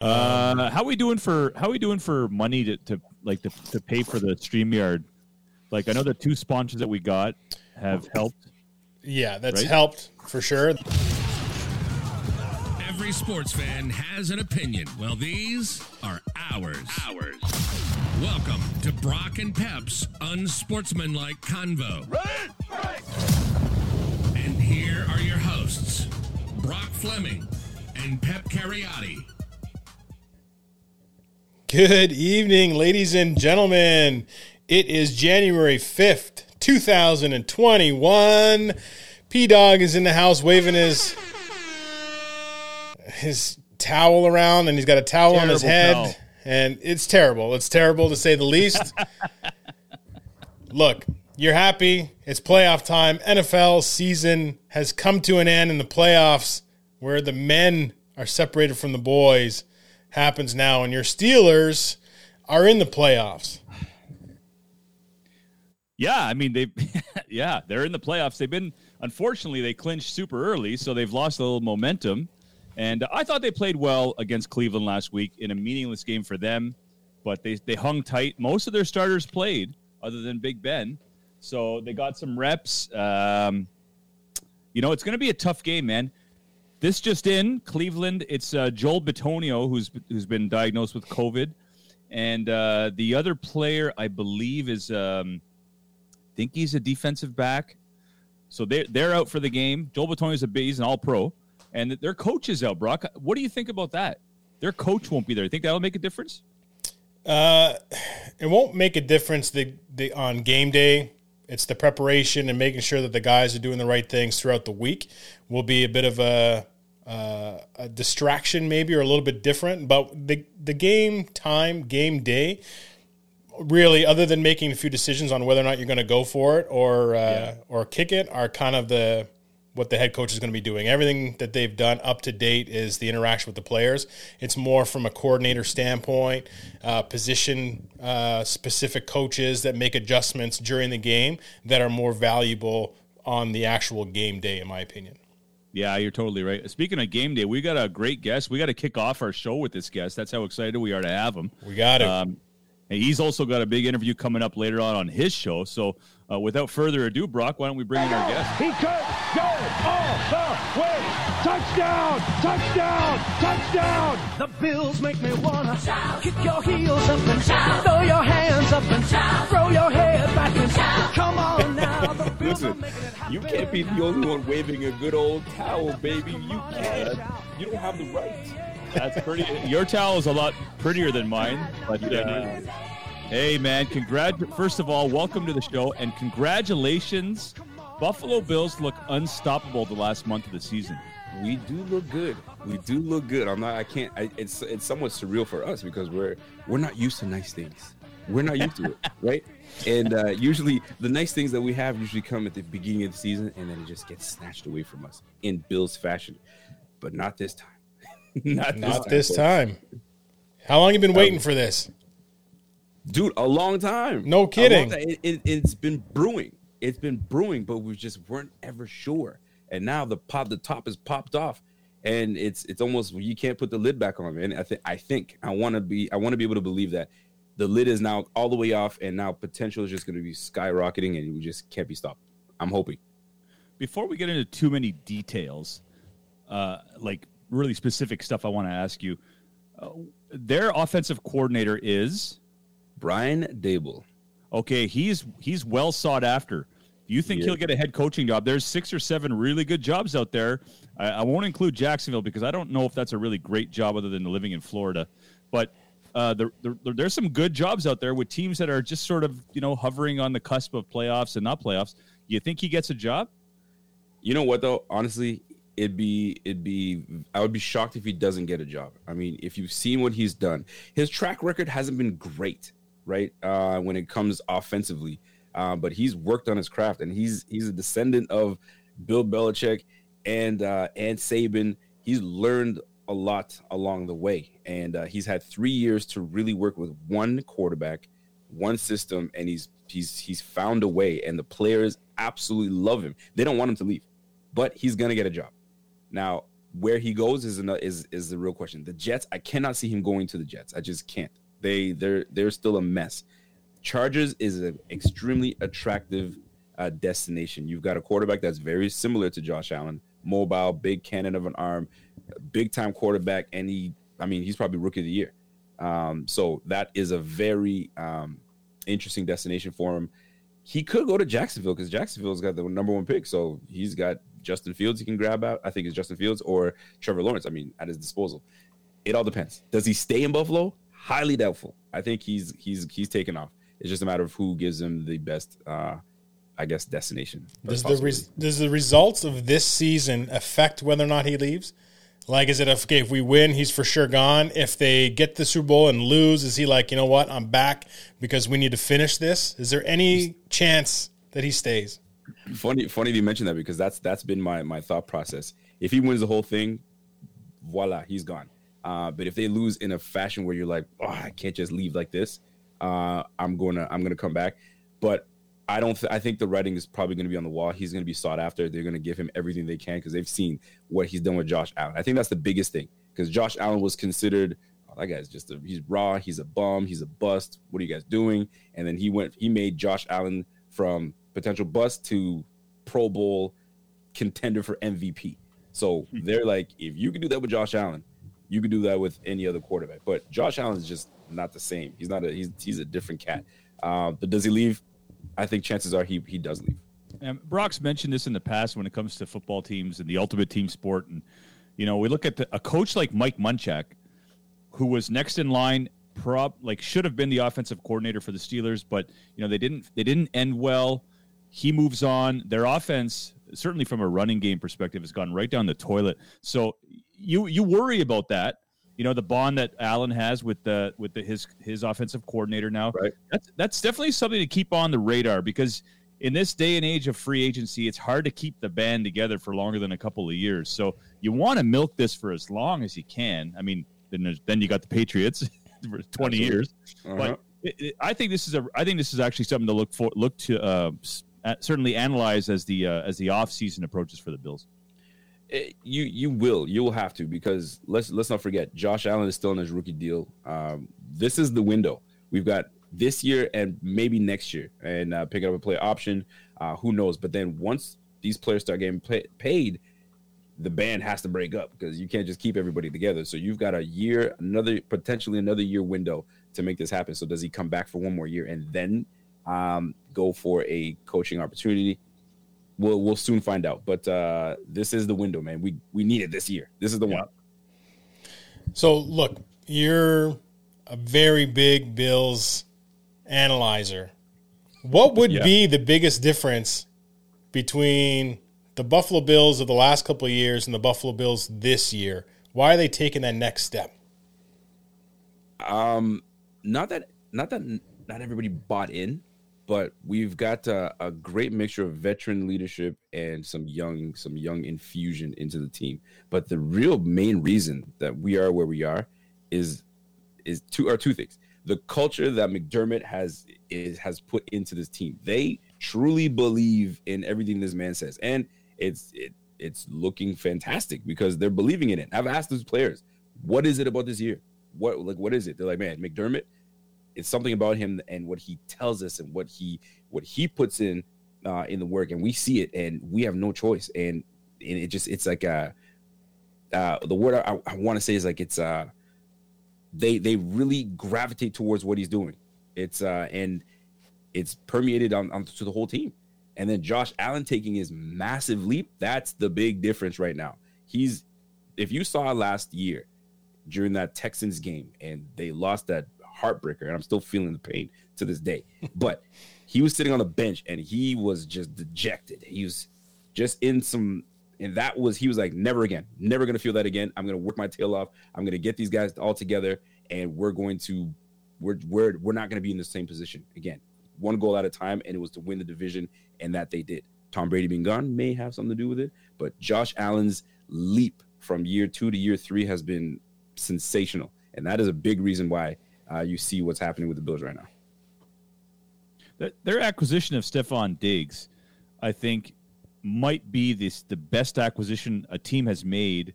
Uh, how we doing for how we doing for money to, to like to, to pay for the Streamyard? Like I know the two sponsors that we got have helped. Yeah, that's Right? helped for sure. Every sports fan has an opinion. Well, these are ours. Ours. Welcome to Brock and Pep's unsportsmanlike convo. Right. And here are your hosts, Brock Fleming and Pep Cariotti. Good evening, ladies and gentlemen. It is January 5th, 2021. P Dog is in the house waving his his towel around and he's got a towel on his head towel. and it's terrible. It's terrible to say the least. Look, you're happy. It's playoff time. NFL season has come to an end in the playoffs where the men are separated from the boys happens now and your Steelers are in the playoffs. Yeah, I mean they, yeah, they're in the playoffs. They've been unfortunately they clinched super early, so they've lost a little momentum. And I thought they played well against Cleveland last week in a meaningless game for them, but they they hung tight. Most of their starters played, other than Big Ben, so they got some reps. Um, you know, it's going to be a tough game, man. This just in, Cleveland. It's uh, Joel Bitonio who's who's been diagnosed with COVID, and uh, the other player I believe is. Um, think he's a defensive back. So they're, they're out for the game. Joel Bitonio's a he's an all pro. And their coach is out, Brock. What do you think about that? Their coach won't be there. You think that'll make a difference? Uh, it won't make a difference the, the on game day. It's the preparation and making sure that the guys are doing the right things throughout the week. Will be a bit of a uh, a distraction, maybe, or a little bit different. But the the game time, game day, really, other than making a few decisions on whether or not you're going to go for it or uh, or kick it, are kind of the what the head coach is going to be doing. Everything that they've done up to date is the interaction with the players. It's more from a coordinator standpoint, uh, position uh, specific coaches that make adjustments during the game that are more valuable on the actual game day, in my opinion. Yeah, you're totally right. Speaking of game day, we got a great guest. We got to kick off our show with this guest. That's how excited we are to have him. We got it. Um, and he's also got a big interview coming up later on on his show. So, uh, without further ado, Brock, why don't we bring in our guest? He could go all the way. Touchdown! Touchdown! Touchdown! The Bills make me wanna shout. Kick your heels up and shout. Throw your hands up and shout. Throw your head back and shout. Come on now. The Bills are Listen, making it happen. you can't be the only one waving a good old towel, baby. You can't. You don't have the right. That's pretty. Your towel is a lot prettier than mine. But uh, hey, man, congrat. First of all, welcome to the show and congratulations. Buffalo Bills look unstoppable the last month of the season. We do look good. We do look good. I'm not. I can't. I, it's it's somewhat surreal for us because we're we're not used to nice things. We're not used to it, right? And uh, usually the nice things that we have usually come at the beginning of the season, and then it just gets snatched away from us in Bills fashion. But not this time. not this Not time. this time. How long you been waiting for this? dude a long time No kidding. time. It, it, it's been brewing it's been brewing but we just weren't ever sure and now the pop the top is popped off and it's it's almost you can't put the lid back on and i think i think i want to be i want to be able to believe that the lid is now all the way off and now potential is just going to be skyrocketing and we just can't be stopped i'm hoping Before we get into too many details, uh, like really specific stuff, I want to ask you. Uh, their offensive coordinator is brian daboll okay. He's he's well sought after. Do you think Yeah. he'll get a head coaching job? There's six or seven really good jobs out there. I, I won't include Jacksonville because I don't know if that's a really great job other than living in Florida. But uh, there, there, there's some good jobs out there with teams that are just sort of you know hovering on the cusp of playoffs and not playoffs. You think he gets a job? You know what though? Honestly, it'd be it'd be I would be shocked if he doesn't get a job. I mean, if you've seen what he's done, his track record hasn't been great, right? Uh, when it comes offensively, uh, but he's worked on his craft, and he's he's a descendant of Bill Belichick and uh, and Saban. He's learned a lot along the way, and uh, he's had three years to really work with one quarterback, one system, and he's he's he's found a way, and the players absolutely love him. They don't want him to leave, but he's gonna get a job. Now, where he goes is another, is is the real question. The Jets, I cannot see him going to the Jets. I just can't. They they're they're still a mess. Chargers is an extremely attractive uh, destination. You've got a quarterback that's very similar to Josh Allen, mobile, big cannon of an arm, big time quarterback, and he, I mean, he's probably rookie of the year. Um, so that is a very um, interesting destination for him. He could go to Jacksonville because Jacksonville's got the number one pick, so he's got Justin Fields he can grab out. I think it's Justin Fields or Trevor Lawrence. I mean, at his disposal. It all depends. Does he stay in Buffalo? Highly doubtful. I think he's he's he's taken off. It's just a matter of who gives him the best, uh, I guess, destination. Does the res- does the results of this season affect whether or not he leaves? Like, is it okay if we win, he's for sure gone? If they get the Super Bowl and lose, is he like, you know what, I'm back because we need to finish this? Is there any chance that he stays? funny funny you mentioned that because that's that's been my my thought process. If he wins the whole thing, voila, he's gone. Uh, but if they lose in a fashion where you're like, oh, I can't just leave like this, uh, I'm gonna I'm gonna come back. But I don't. Th- I think the writing is probably going to be on the wall. He's going to be sought after. They're going to give him everything they can because they've seen what he's done with Josh Allen. I think that's the biggest thing because Josh Allen was considered. Oh, that guy's just a, he's raw. He's a bum. He's a bust. What are you guys doing? And then he went. He made Josh Allen from potential bust to Pro Bowl contender for MVP. So they're like, if you can do that with Josh Allen, you can do that with any other quarterback. But Josh Allen is just not the same. He's not a he's he's a different cat. Uh, but does he leave? I think chances are he he does leave. And Brock's mentioned this in the past when it comes to football teams and the ultimate team sport. And, you know, we look at the, a coach like Mike Munchak, who was next in line, prop like should have been the offensive coordinator for the Steelers, but you know they didn't they didn't end well. He moves on. Their offense, certainly from a running game perspective, has gone right down the toilet. So you you worry about that. You know the bond that Allen has with the with the, his his offensive coordinator now. Right. That's that's definitely something to keep on the radar because in this day and age of free agency, it's hard to keep the band together for longer than a couple of years. So you want to milk this for as long as you can. I mean, then then you got the Patriots for 20 years. Uh-huh. But it, it, I think this is a I think this is actually something to look for look to uh, certainly analyze as the uh, as the off season approaches for the Bills. You you will you will have to because let's let's not forget Josh Allen is still in his rookie deal. Um, this is the window we've got this year and maybe next year, and uh, picking up a player option. Uh, who knows? But then once these players start getting pay- paid, the band has to break up because you can't just keep everybody together. So you've got a year, another potentially another year window to make this happen. So does he come back for one more year and then um, go for a coaching opportunity? We'll we'll soon find out. But uh, this is the window, man. We we need it this year. This is the one. So look, you're a very big Bills analyzer. What would Yeah. be the biggest difference between the Buffalo Bills of the last couple of years and the Buffalo Bills this year? Why are they taking that next step? Um, not that not that not everybody bought in, but we've got a, a great mixture of veteran leadership and some young some young infusion into the team. But the real main reason that we are where we are is is two are two things. The culture that McDermott has is has put into this team. They truly believe in everything this man says, and it's it it's looking fantastic because they're believing in it. I've asked those players, what is it about this year? What like what is it? They're like, man, McDermott. It's something about him and what he tells us and what he what he puts in uh, in the work, and we see it, and we have no choice. And and it just it's like uh, uh the word I, I want to say is like it's uh they they really gravitate towards what he's doing. It's uh and it's permeated on, on to the whole team. And then Josh Allen taking his massive leap, that's the big difference right now. He's if you saw last year during that Texans game and they lost that heartbreaker, and I'm still feeling the pain to this day. But he was sitting on the bench and he was just dejected. He was just in some and that was he was like never again. Never gonna feel that again. I'm gonna work my tail off. I'm gonna get these guys all together and we're going to we're we're, we're not gonna be in the same position again. One goal at a time and it was to win the division and that they did. Tom brady being gone may have something to do with it but josh allen's leap from year two to year three has been sensational and that is a big reason why uh, you see what's happening with the bills right now Their- acquisition of Stefon Diggs, I think, might be this the best acquisition a team has made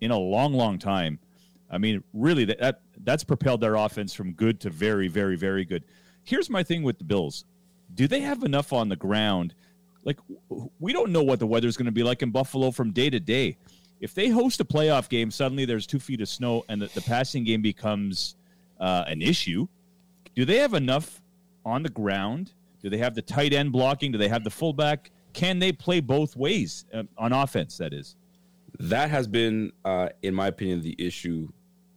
in a long, long time. I mean, really, that, that that's propelled their offense from good to very, very, very good. Here's my thing with the Bills: Do they have enough on the ground? Like, we don't know what the weather's going to be like in Buffalo from day to day. If they host a playoff game, suddenly there's two feet of snow and the, the passing game becomes uh, an issue. Do they have enough on the ground? Do they have the tight end blocking? Do they have the fullback? Can they play both ways uh, on offense? That is. That has been, uh, in my opinion, the issue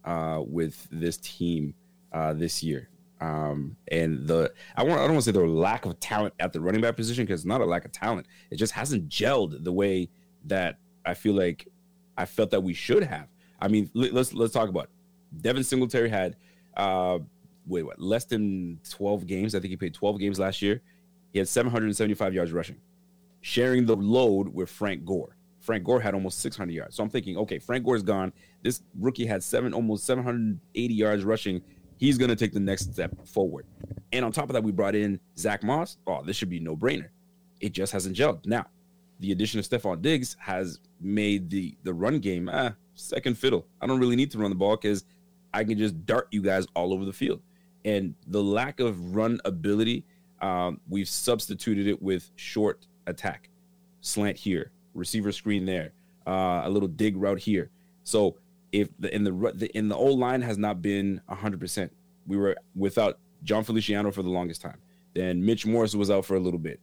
uh, with this team uh, this year. Um, and the I want I don't want to say the lack of talent at the running back position because it's not a lack of talent. It just hasn't gelled the way that I feel like I felt that we should have. I mean, let's let's talk about it. Devin Singletary had uh, wait what less than 12 games. I think he played 12 games last year. He had 775 yards rushing, sharing the load with Frank Gore. Frank Gore had almost 600 yards. So I'm thinking, okay, Frank Gore's gone. This rookie had seven, almost 780 yards rushing. He's going to take the next step forward. And on top of that, we brought in Zach Moss. Oh, this should be no brainer. It just hasn't gelled. Now, the addition of Stefon Diggs has made the the run game ah, second fiddle. I don't really need to run the ball because I can just dart you guys all over the field. And the lack of run ability, um, we've substituted it with short attack, slant here, receiver screen there, uh, a little dig route here. So if the in the, in the old line has not been hundred percent, we were without Jon Feliciano for the longest time. Then Mitch Morse was out for a little bit.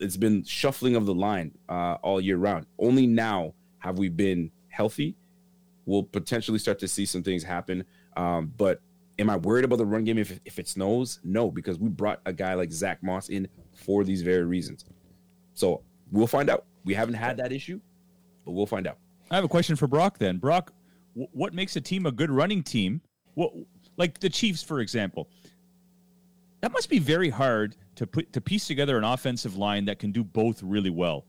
It's been shuffling of the line uh, all year round. Only now have we been healthy. We'll potentially start to see some things happen. Um, but am I worried about the run game if, if it snows? No, because we brought a guy like Zach Moss in for these very reasons. So we'll find out. We haven't had that issue, but we'll find out. I have a question for Brock then. Brock, w- what makes a team a good running team? What, like the Chiefs, for example. That must be very hard to put to piece together an offensive line that can do both really well.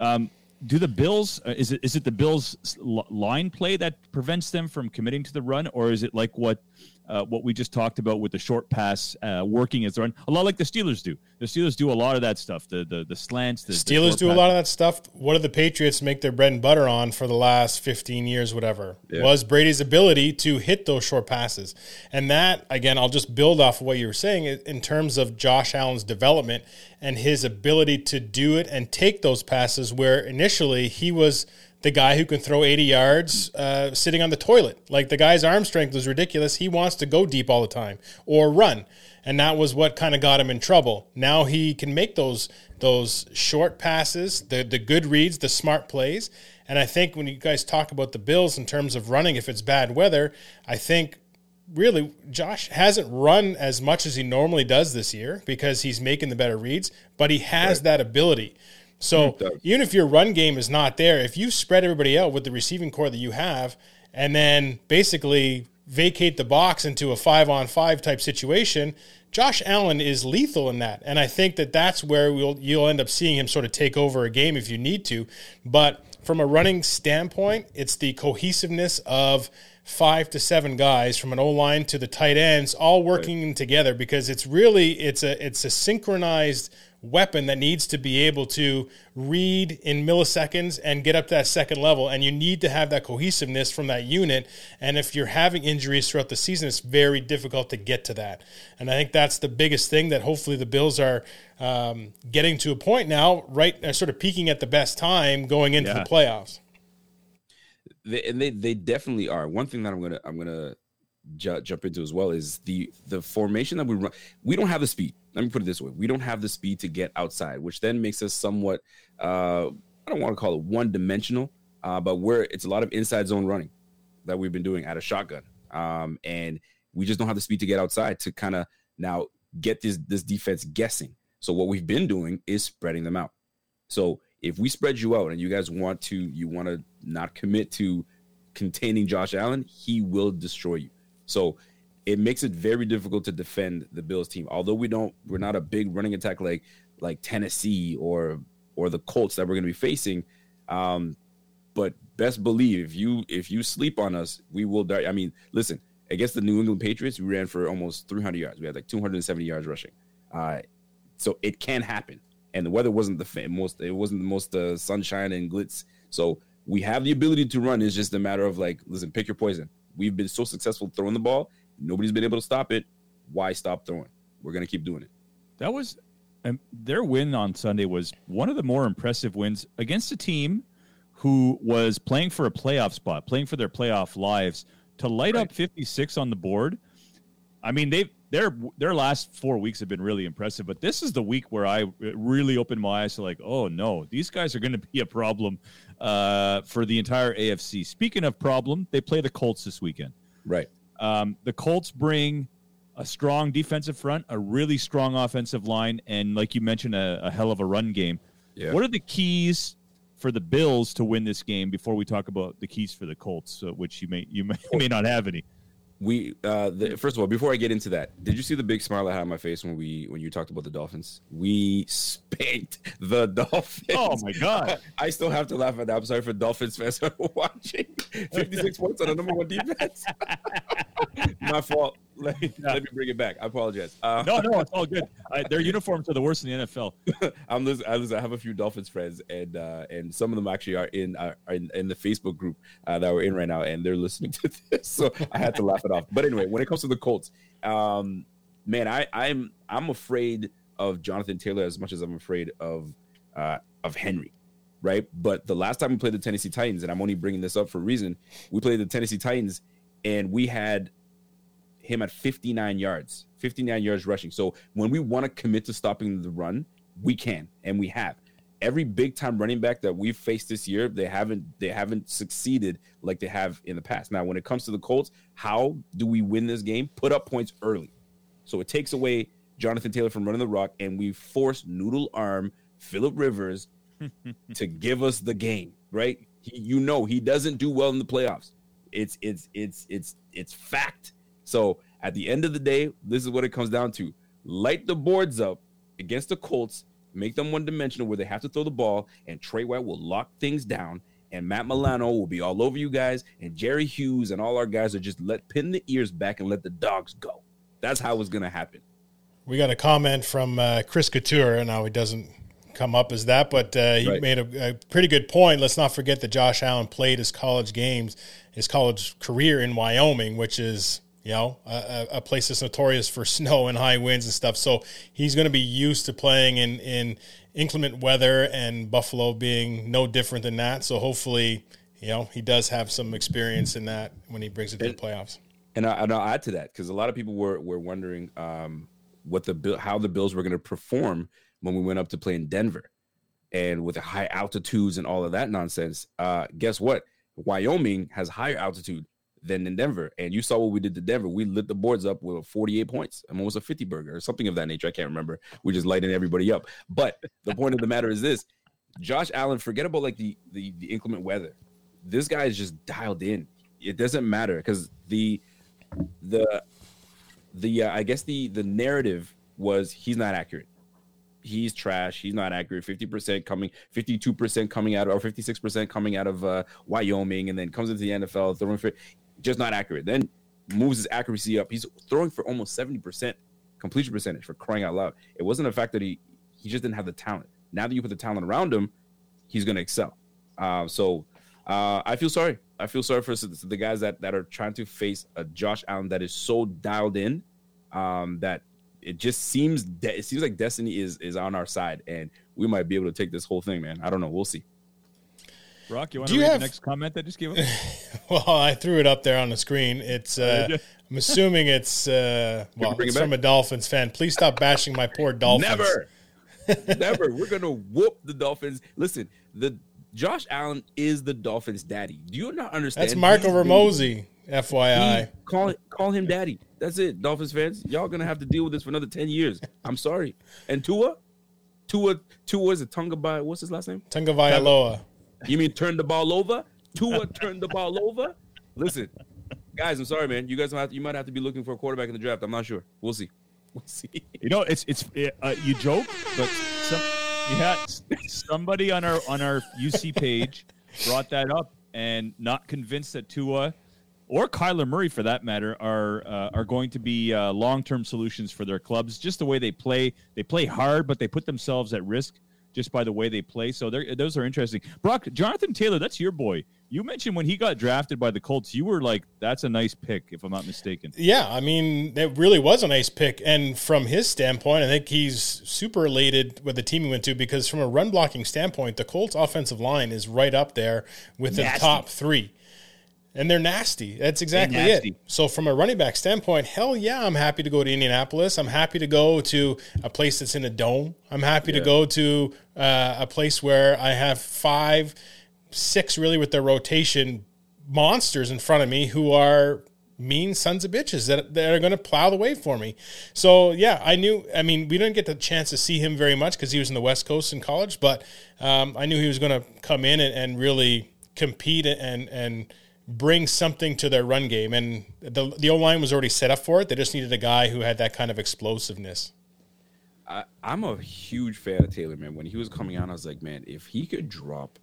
Um, do the Bills uh, is it is it the Bills line play that prevents them from committing to the run, or is it like what uh, what we just talked about with the short pass uh, working as run, a lot like the Steelers do. The Steelers do a lot of that stuff. The the, the slants. The, Steelers the do pass. a lot of that stuff. What do the Patriots make their bread and butter on for the last fifteen years? Whatever yeah. was Brady's ability to hit those short passes, and that again, I'll just build off of what you were saying in terms of Josh Allen's development and his ability to do it and take those passes where initially he was the guy who can throw 80 yards uh, sitting on the toilet. Like the guy's arm strength was ridiculous. He wants to go deep all the time or run. And that was what kind of got him in trouble. Now he can make those those short passes, the the good reads, the smart plays. And I think when you guys talk about the Bills in terms of running, if it's bad weather, I think really Josh hasn't run as much as he normally does this year because he's making the better reads, but he has right. that ability. So even if your run game is not there, if you spread everybody out with the receiving core that you have, and then basically vacate the box into a five on five type situation, Josh Allen is lethal in that. And I think that that's where we'll, you'll end up seeing him sort of take over a game if you need to. But from a running standpoint, it's the cohesiveness of five to seven guys from an O line to the tight ends all working right. together because it's really it's a it's a synchronized weapon that needs to be able to read in milliseconds and get up to that second level. And you need to have that cohesiveness from that unit. And if you're having injuries throughout the season, it's very difficult to get to that. And I think that's the biggest thing that hopefully the Bills are um, getting to a point now, right, uh, sort of peaking at the best time going into yeah. the playoffs. They, and they they definitely are. One thing that I'm gonna I'm gonna ju- jump into as well is the the formation that we run. We don't have the speed let me put it this way. We don't have the speed to get outside which then makes us somewhat uh, i don't want to call it one dimensional uh, but we're it's a lot of inside zone running that we've been doing at a shotgun. Um, and we just don't have the speed to get outside to kind of now get this this defense guessing. So what we've been doing is spreading them out. So if we spread you out and you guys want to you want to not commit to containing josh allen he will destroy you. So it makes it very difficult to defend the Bills team. Although we don't, we're not a big running attack like like Tennessee or or the Colts that we're going to be facing. Um, but best believe if you if you sleep on us, we will die. I mean, listen, against the New England Patriots, we ran for almost 300 yards. We had like 270 yards rushing. Uh, so it can happen. And the weather wasn't the most. It wasn't the most uh, sunshine and glitz. So We have the ability to run. It's just a matter of like, listen, pick your poison. We've been so successful throwing the ball. Nobody's been able to stop it. Why stop throwing? We're gonna keep doing it. That was um, their win on Sunday was one of the more impressive wins against a team who was playing for a playoff spot, playing for their playoff lives. To light Right. up 56 on the board, I mean they their their last four weeks have been really impressive, but this is the week where I really opened my eyes to like, oh no, these guys are going to be a problem uh, for the entire AFC. Speaking of problem, they play the Colts this weekend. Right. Um, the Colts bring a strong defensive front, a really strong offensive line, and like you mentioned, a, a hell of a run game. Yeah. What are the keys for the Bills to win this game? Before we talk about the keys for the Colts, uh, which you may you may, may not have any. We uh the, first of all, before I get into that, did you see the big smile I had on my face when we when you talked about the Dolphins? We spanked the Dolphins. Oh my god! I still have to laugh at that. I'm sorry for Dolphins fans who are watching. 56 points on the number one defense. My fault. Let me, let me bring it back. I apologize. Uh, No, no, it's all good. I, their uniforms are the worst in the NFL. I'm listen, I, listen, I have a few Dolphins friends, and uh, and some of them actually are in are in, in the Facebook group uh, that we're in right now, and they're listening to this, so I had to laugh it off. But anyway, when it comes to the Colts, um, man, I, I'm I'm afraid of Jonathan Taylor as much as I'm afraid of uh, of Henry, right? But the last time we played the Tennessee Titans, and I'm only bringing this up for a reason, we played the Tennessee Titans, and we had him at 59 yards, 59 yards rushing. So when we want to commit to stopping the run, we can and we have. Every big time running back that we've faced this year, they haven't they haven't succeeded like they have in the past. Now, when it comes to the Colts, how do we win this game? Put up points early. So it takes away Jonathan Taylor from running the rock, and we force noodle arm Philip Rivers to give us the game, right? He, you know he doesn't do well in the playoffs. It's it's it's it's it's fact. So at the end of the day, this is what it comes down to: light the boards up against the Colts, make them one dimensional where they have to throw the ball, and Trey White will lock things down. And Matt Milano will be all over you guys, and Jerry Hughes and all our guys are just let pin the ears back and let the dogs go. That's how it's gonna happen. We got a comment from uh, Chris Couture. And now he doesn't come up as that, but uh, he Right. made a, a pretty good point. Let's not forget that Josh Allen played his college games, his college career in Wyoming, which is you know a, a- place that's notorious for snow and high winds and stuff. So he's going to be used to playing in in inclement weather, and Buffalo being no different than that. So hopefully, you know, he does have some experience in that when he brings it to the playoffs. And, I, and I'll add to that because a lot of people were were wondering um, what the how the Bills were going to perform when we went up to play in Denver, and with the high altitudes and all of that nonsense. Uh, guess what? Wyoming has higher altitude than in Denver, and you saw what we did to Denver. We lit the boards up with 48 points, and was a 50 burger or something of that nature. I can't remember. We just lighting everybody up. But the point of the matter is this: Josh Allen, forget about like the the, the inclement weather. This guy is just dialed in. It doesn't matter because the the the uh, I guess the the narrative was he's not accurate. He's trash. He's not accurate. Fifty percent coming, fifty-two percent coming out, or fifty-six percent coming out of uh, Wyoming, and then comes into the NFL throwing for just not accurate. Then moves his accuracy up. He's throwing for almost seventy percent completion percentage for crying out loud. It wasn't the fact that he he just didn't have the talent. Now that you put the talent around him, he's going to excel. Uh, so uh, I feel sorry. I feel sorry for the guys that, that are trying to face a Josh Allen that is so dialed in um, that it just seems de- it seems like destiny is is on our side, and we might be able to take this whole thing, man. I don't know. We'll see. Rock, you want Do to you read have- the next comment that just came up? Well, I threw it up there on the screen. It's uh, I'm assuming it's uh, well, bring it it's from a Dolphins fan. Please stop bashing my poor Dolphins. Never, never. We're gonna whoop the Dolphins. Listen, the Josh Allen is the Dolphins' daddy. Do you not understand? That's Marco He's the- Ramosi, He- FYI. call call him daddy. That's it, Dolphins fans. Y'all gonna have to deal with this for another ten years. I'm sorry. And Tua, Tua, Tua is a Tonga by what's his last name? Tunga Vailoa. You mean turn the ball over? Tua turned the ball over. Listen, guys, I'm sorry, man. You guys might have to, you might have to be looking for a quarterback in the draft. I'm not sure. We'll see. We'll see. You know, it's it's uh, you joke, but some, had somebody on our on our UC page brought that up and not convinced that Tua or Kyler Murray, for that matter, are uh, are going to be uh, long term solutions for their clubs. Just the way they play, they play hard, but they put themselves at risk just by the way they play. So those are interesting. Brock, Jonathan Taylor, that's your boy. You mentioned when he got drafted by the Colts, you were like, "That's a nice pick," if I'm not mistaken. Yeah, I mean, it really was a nice pick. And from his standpoint, I think he's super elated with the team he went to because, from a run blocking standpoint, the Colts' offensive line is right up there with the top three. And they're nasty. That's exactly nasty. it. So, from a running back standpoint, hell yeah, I'm happy to go to Indianapolis. I'm happy to go to a place that's in a dome. I'm happy to go to uh, a place where I have five, six really with their rotation monsters in front of me who are mean sons of bitches that, that are going to plow the way for me. So yeah, I knew. I mean, we didn't get the chance to see him very much because he was in the West Coast in college, but um, I knew he was going to come in and, and really compete and and bring something to their run game. And the the O line was already set up for it. They just needed a guy who had that kind of explosiveness. I, I'm a huge fan of Taylor, man. When he was coming out, I was like, man, if he could drop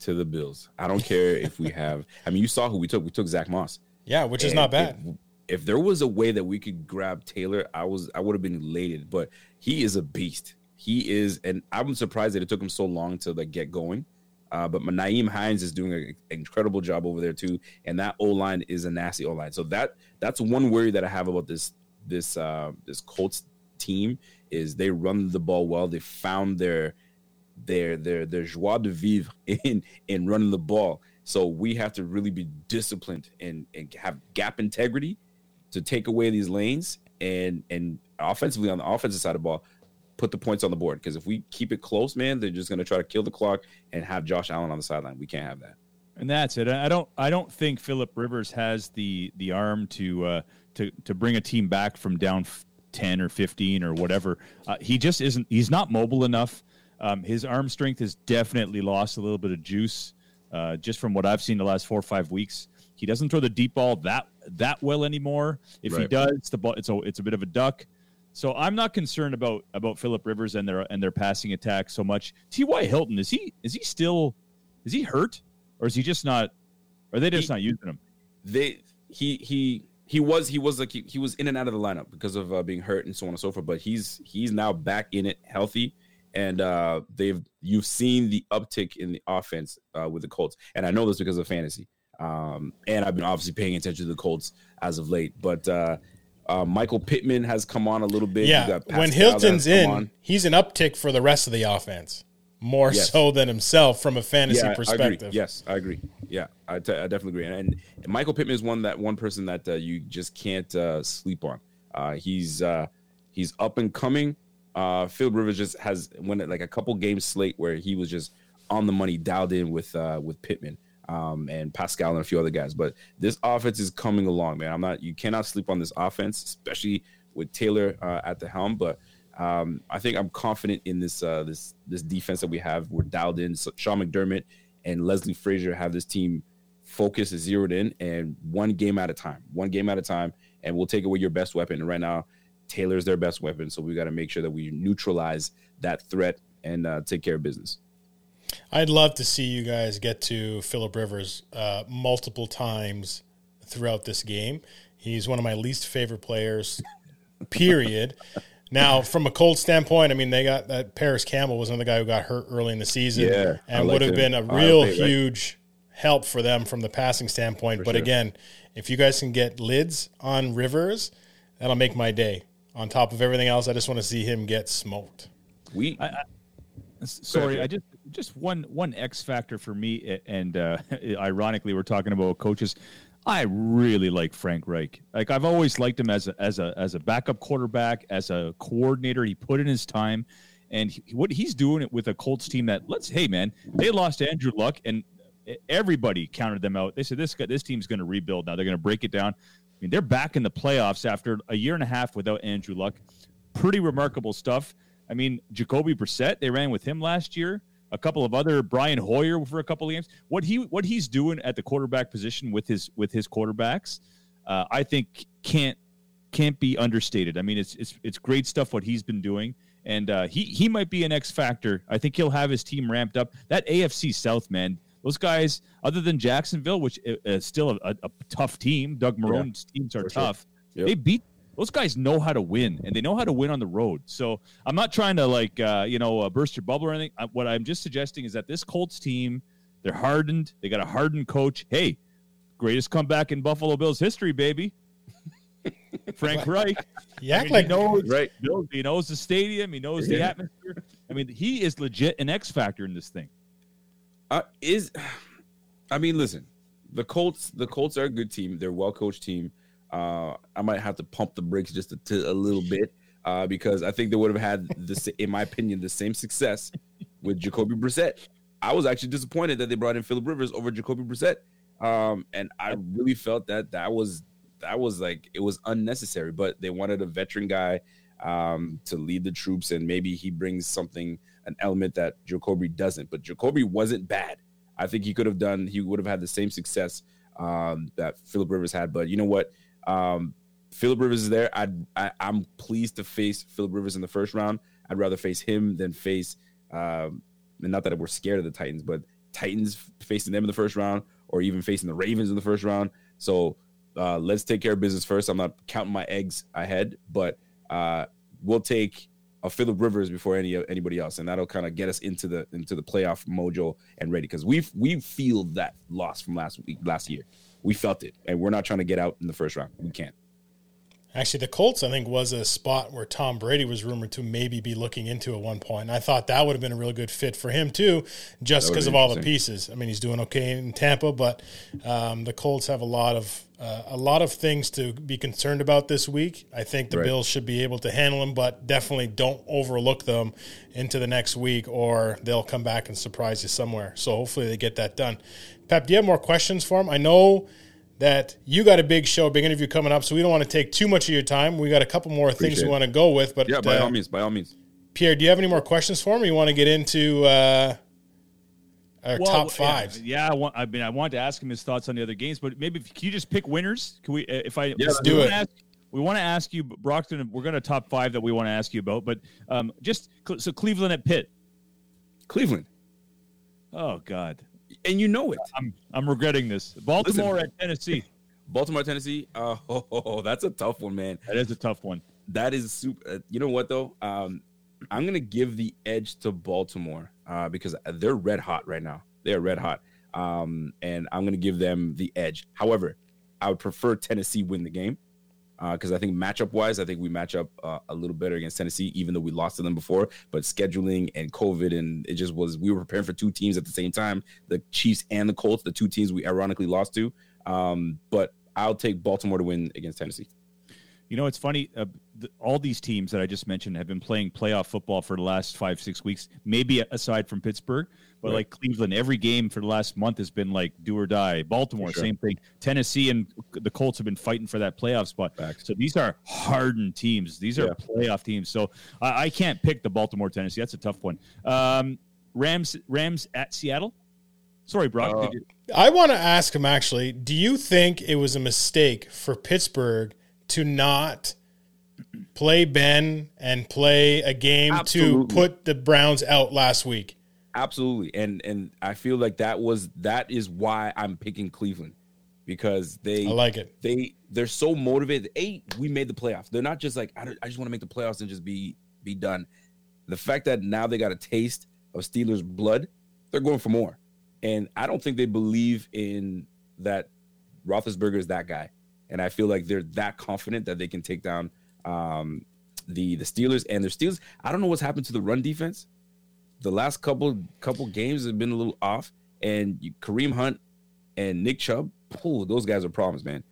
to the Bills, I don't care if we have. I mean, you saw who we took. We took Zach Moss. Yeah, which is not bad. If, if there was a way that we could grab Taylor, I was I would have been elated. But he is a beast. He is, and I'm surprised that it took him so long to like get going. Uh, but Nyheim Hines is doing an incredible job over there too, and that O line is a nasty O line. So that that's one worry that I have about this this uh, this Colts team is they run the ball well. They found their their their their joie de vivre in in running the ball. So we have to really be disciplined and and have gap integrity to take away these lanes and and offensively on the offensive side of the ball, put the points on the board. Because if we keep it close, man, they're just going to try to kill the clock and have Josh Allen on the sideline. We can't have that. And that's it. I don't. I don't think Philip Rivers has the the arm to uh, to to bring a team back from down ten or fifteen or whatever. Uh, he just isn't. He's not mobile enough. Um, his arm strength has definitely lost a little bit of juice. Uh, just from what I've seen the last four or five weeks, he doesn't throw the deep ball that that well anymore. If he Right. does, the ball it's a it's a bit of a duck. So I'm not concerned about about Philip Rivers and their and their passing attack so much. T.Y. Hilton is he is he still is he hurt or is he just not? Are they just He- not using him? they he he he was he was like he, he was in and out of the lineup because of uh, being hurt and so on and so forth but he's he's now back in it healthy and uh they've you've seen the uptick in the offense uh with the colts and i know this because of fantasy um and i've been obviously paying attention to the colts as of late but uh uh, Michael Pittman has come on a little bit. Yeah, got when Hilton's in, he's an uptick for the rest of the offense, more Yes. so than himself from a fantasy yeah, I perspective. agree. Yes, I agree. Yeah, I, t- I definitely agree. And, and Michael Pittman is one that one person that uh, you just can't uh, sleep on. Uh, he's uh, he's up and coming. Uh, Phil Rivers just has went like a couple games slate where he was just on the money, dialed in with uh, with Pittman um, and Pascal and a few other guys. But this offense is coming along, man. I'm not. You cannot sleep on this offense, especially with Taylor uh, at the helm. But um, I think I'm confident in this uh, this this defense that we have. We're dialed in. So Sean McDermott and Leslie Frazier have this team focused and zeroed in, and one game at a time. One game at a time, and we'll take away your best weapon. And right now, Taylor's their best weapon, so we got to make sure that we neutralize that threat and uh, take care of business. I'd love to see you guys get to Philip Rivers uh, multiple times throughout this game. He's one of my least favorite players, period. now, from a cold standpoint, I mean, they got that Parris Campbell was another guy who got hurt early in the season Yeah, and like would have been a real like- right. huge help for them from the passing standpoint. but sure. again, if you guys can get lids on Rivers, that'll make my day. On top of everything else, I just want to see him get smoked. We Sorry, I just just one one X factor for me, and uh, ironically, we're talking about coaches. I really like Frank Reich. Like I've always liked him as a as a as a backup quarterback, as a coordinator. He put in his time, and he, what he's doing it with a Colts team that let's hey man, they lost Andrew Luck, and everybody counted them out. They said this this team's going to rebuild now. They're going to break it down. I mean, they're back in the playoffs after a year and a half without Andrew Luck. Pretty remarkable stuff. I mean, Jacoby Brissett, they ran with him last year. A couple of other Brian Hoyer for a couple of games. What he what he's doing at the quarterback position with his with his quarterbacks, uh, I think can't can't be understated. I mean, it's it's it's great stuff what he's been doing, and uh, he he might be an X factor. I think he'll have his team ramped up. That AFC South man, those guys, other than Jacksonville, which is still a, a, tough team. Doug Marrone's teams are for sure. tough. Yep. They beat those guys know how to win, and they know how to win on the road. So I'm not trying to like uh, you know uh, burst your bubble or anything. I, what I'm just suggesting is that this Colts team, they're hardened. They got a hardened coach. Hey, greatest comeback in Buffalo Bills history, baby. Frank Reich. You I mean, like he knows, Right. Bill- he knows the stadium. He knows the atmosphere. I mean, he is legit an X factor in this thing. Uh, is I mean, listen, the Colts. The Colts are a good team. They're a well coached team. Uh, I might have to pump the brakes just a, t- a little bit uh, because I think they would have had this, in my opinion, the same success with Jacoby Brissett. I was actually disappointed that they brought in Philip Rivers over Jacoby Brissett, um, and I really felt that that was that was like it was unnecessary. But they wanted a veteran guy um, to lead the troops, and maybe he brings something, an element that Jacoby doesn't. But Jacoby wasn't bad. I think he could have done. He would have had the same success um, that Philip Rivers had. But you know what? Um, Philip Rivers is there. I'd, I, I'm pleased to face Philip Rivers in the first round. I'd rather face him than face. Um, and not that we're scared of the Titans, but Titans facing them in the first round, or even facing the Ravens in the first round. So uh, let's take care of business first. I'm not counting my eggs ahead, but uh, we'll take a Philip Rivers before any anybody else, and that'll kind of get us into the into the playoff mojo and ready because we we feel that loss from last week last year. We felt it, and we're not trying to get out in the first round. We can't. Actually, the Colts, I think, was a spot where Tom Brady was rumored to maybe be looking into at one point. And I thought that would have been a really good fit for him, too, just because of all the pieces. I mean, he's doing okay in Tampa, but um, the Colts have a lot of uh, a lot of things to be concerned about this week. I think the Right. Bills should be able to handle them, but definitely don't overlook them into the next week, or they'll come back and surprise you somewhere. So hopefully they get that done. Pep, do you have more questions for him? I know that you got a big show, big interview coming up, so we don't want to take too much of your time. We got a couple more things we it. want to go with, but Yeah, by uh, all means, by all means. Pierre, do you have any more questions for me? You want to get into uh, our Well, top five? Yeah, I want. I mean, I wanted to ask him his thoughts on the other games, but maybe if, can you just pick winners? Can we? uh, If I let's do we it. wanna Ask, we want to ask you, Brockton. We're going to top five that we want to ask you about, but um, just so Cleveland at Pitt. Cleveland, Oh God, and you know it. I'm I'm regretting this. Baltimore at Tennessee. Baltimore, Tennessee. Uh, oh, that's a tough one, man. That is a tough one. That is super. Uh, you know what though? Um, I'm gonna give the edge to Baltimore uh, because they're red hot right now. They are red hot, um, and I'm gonna give them the edge. However, I would prefer Tennessee win the game because I think matchup wise, I think we match up uh, a little better against Tennessee, even though we lost to them before. But scheduling and COVID, and it just was we were preparing for two teams at the same time: the Chiefs and the Colts, the two teams we ironically lost to. Um, but I'll take Baltimore to win against Tennessee. You know, it's funny. Uh, th- all these teams that I just mentioned have been playing playoff football for the last five, six weeks. Maybe aside from Pittsburgh, but Right. like Cleveland, every game for the last month has been like do or die. Baltimore, sure. same thing. Tennessee and the Colts have been fighting for that playoff spot. Facts. So these are hardened teams. These are Yeah. playoff teams. So I, I can't pick the Baltimore, Tennessee. That's a tough one. Um, Rams, Rams at Seattle. Sorry, Brock. Uh, you- I want to ask him actually. Do you think it was a mistake for Pittsburgh to not play Ben and play a game Absolutely. to put the Browns out last week? Absolutely, and and I feel like that was that is why I'm picking Cleveland because they I like it. they they're so motivated. A, we made the playoffs. They're not just like I, don't- I just want to make the playoffs and just be be done. The fact that now they got a taste of Steelers blood, they're going for more, and I don't think they believe in that Roethlisberger is that guy, and I feel like they're that confident that they can take down um, the the Steelers and their Steelers. I don't know what's happened to the run defense. The last couple couple games have been a little off, and you- Kareem Hunt and Nick Chubb, oh, those guys are problems, man.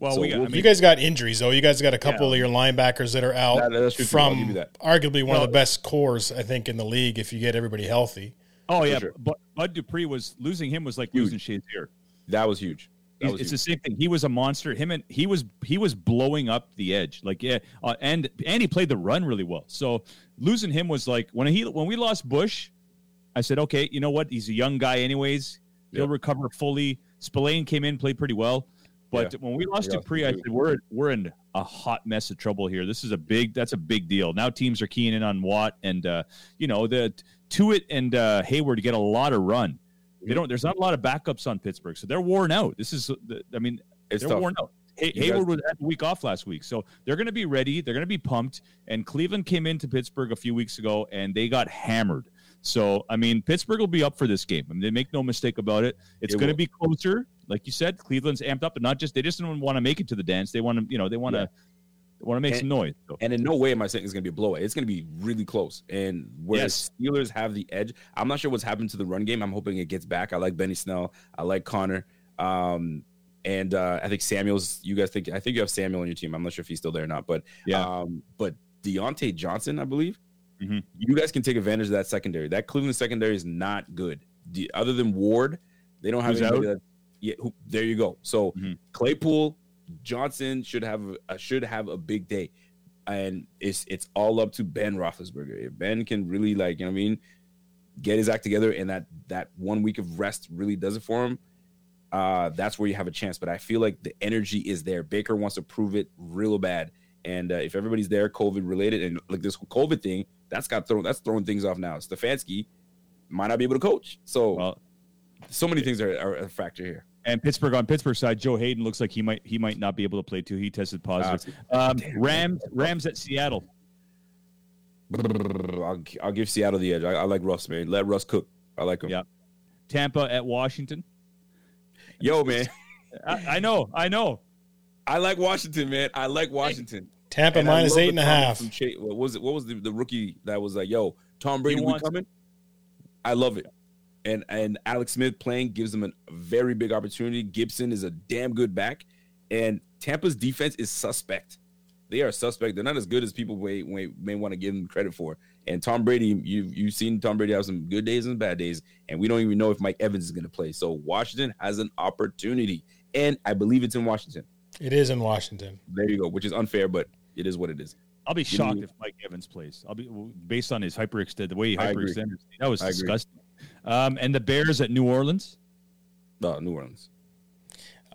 well, so we got. We'll- mean, You guys got injuries though. You guys got a couple Yeah. of your linebackers that are out That- that's true, too. I'll give from arguably one Well- of the best cores I think in the league. If you get everybody healthy, oh yeah, sure. but Bud Dupree was losing him was like losing Shazier. That was huge. It's the same thing. He was a monster. Him and he was he was blowing up the edge. Like yeah, uh, and and he played the run really well. So losing him was like when he when we lost Bush, I said okay, you know what? He's a young guy anyways. He'll Yeah. recover fully. Spillane came in, played pretty well. But Yeah. when we lost Yeah, Dupree, I said we're we're in a hot mess of trouble here. This is a big that's a big deal. Now teams are keying in on Watt and uh, you know the Tuitt and uh, Heyward get a lot of run. They don't. There's not a lot of backups on Pittsburgh, so they're worn out. This is, I mean, It's they're tough. worn out. You Heyward guys- was had a week off last week, so they're going to be ready. They're going to be pumped. And Cleveland came into Pittsburgh a few weeks ago, and they got hammered. So I mean, Pittsburgh will be up for this game. I mean, they make no mistake about it. It's It going to be closer, like you said. Cleveland's amped up, and not just they just don't want to make it to the dance. They want to, you know, they want to Yeah. Want to make And- some noise. So, And in no way am I saying it's going to be a blowout. It's going to be really close. And whereas Steelers have the edge, I'm not sure what's happened to the run game. I'm hoping it gets back. I like Benny Snell. I like Connor. Um, and uh, I think Samuel's. You guys think? I think you have Samuel on your team. I'm not sure if he's still there or not. But Yeah. Um, but Diontae Johnson, I believe. Mhm. You guys can take advantage of that secondary. That Cleveland secondary is not good. The, other than Ward, they don't have Who's anybody that. Yeah, who, there you go. So Mhm. Claypool, Johnson should have a, should have a big day and it's it's all up to Ben Roethlisberger. If Ben can really like, you know what I mean, get his act together, and that that one week of rest really does it for him, uh, that's where you have a chance. But I feel like the energy is there. Baker wants to prove it real bad, and uh, if everybody's there, COVID related, and like this COVID thing, that's got thrown that's throwing things off now. Stefanski might not be able to coach, so well, so many things are, are a factor here. And Pittsburgh on Pittsburgh side, Joe Haden looks like he might he might not be able to play too. He tested positive. um, Rams Rams at Seattle. I'll, I'll give Seattle the edge. I, I like Russ, man. Let Russ cook. I like him. Yeah. Tampa at Washington. Yo, man. I, I know, I know. I like Washington, man. I like Washington. Tampa And I minus love eight the and a comment half. from Cha- what was it? What was the, the rookie that was like, "Yo, Tom Brady, we wants- coming"? I love it. And and Alex Smith playing gives them a very big opportunity. Gibson is a damn good back, and Tampa's defense is suspect. They are suspect. They're not as good as people may may, may want to give them credit for. And Tom Brady, you you've seen Tom Brady have some good days and bad days, and we don't even know if Mike Evans is going to play. So Washington has an opportunity, and I believe it's in Washington. It is in Washington. There you go, which is unfair, but it is what it is. I'll be Give shocked me- if Mike Evans plays. I'll be based on his hyperextend the way he I agree. hyperextended. That was disgusting. Um, and the Bears at New Orleans. Uh, New Orleans.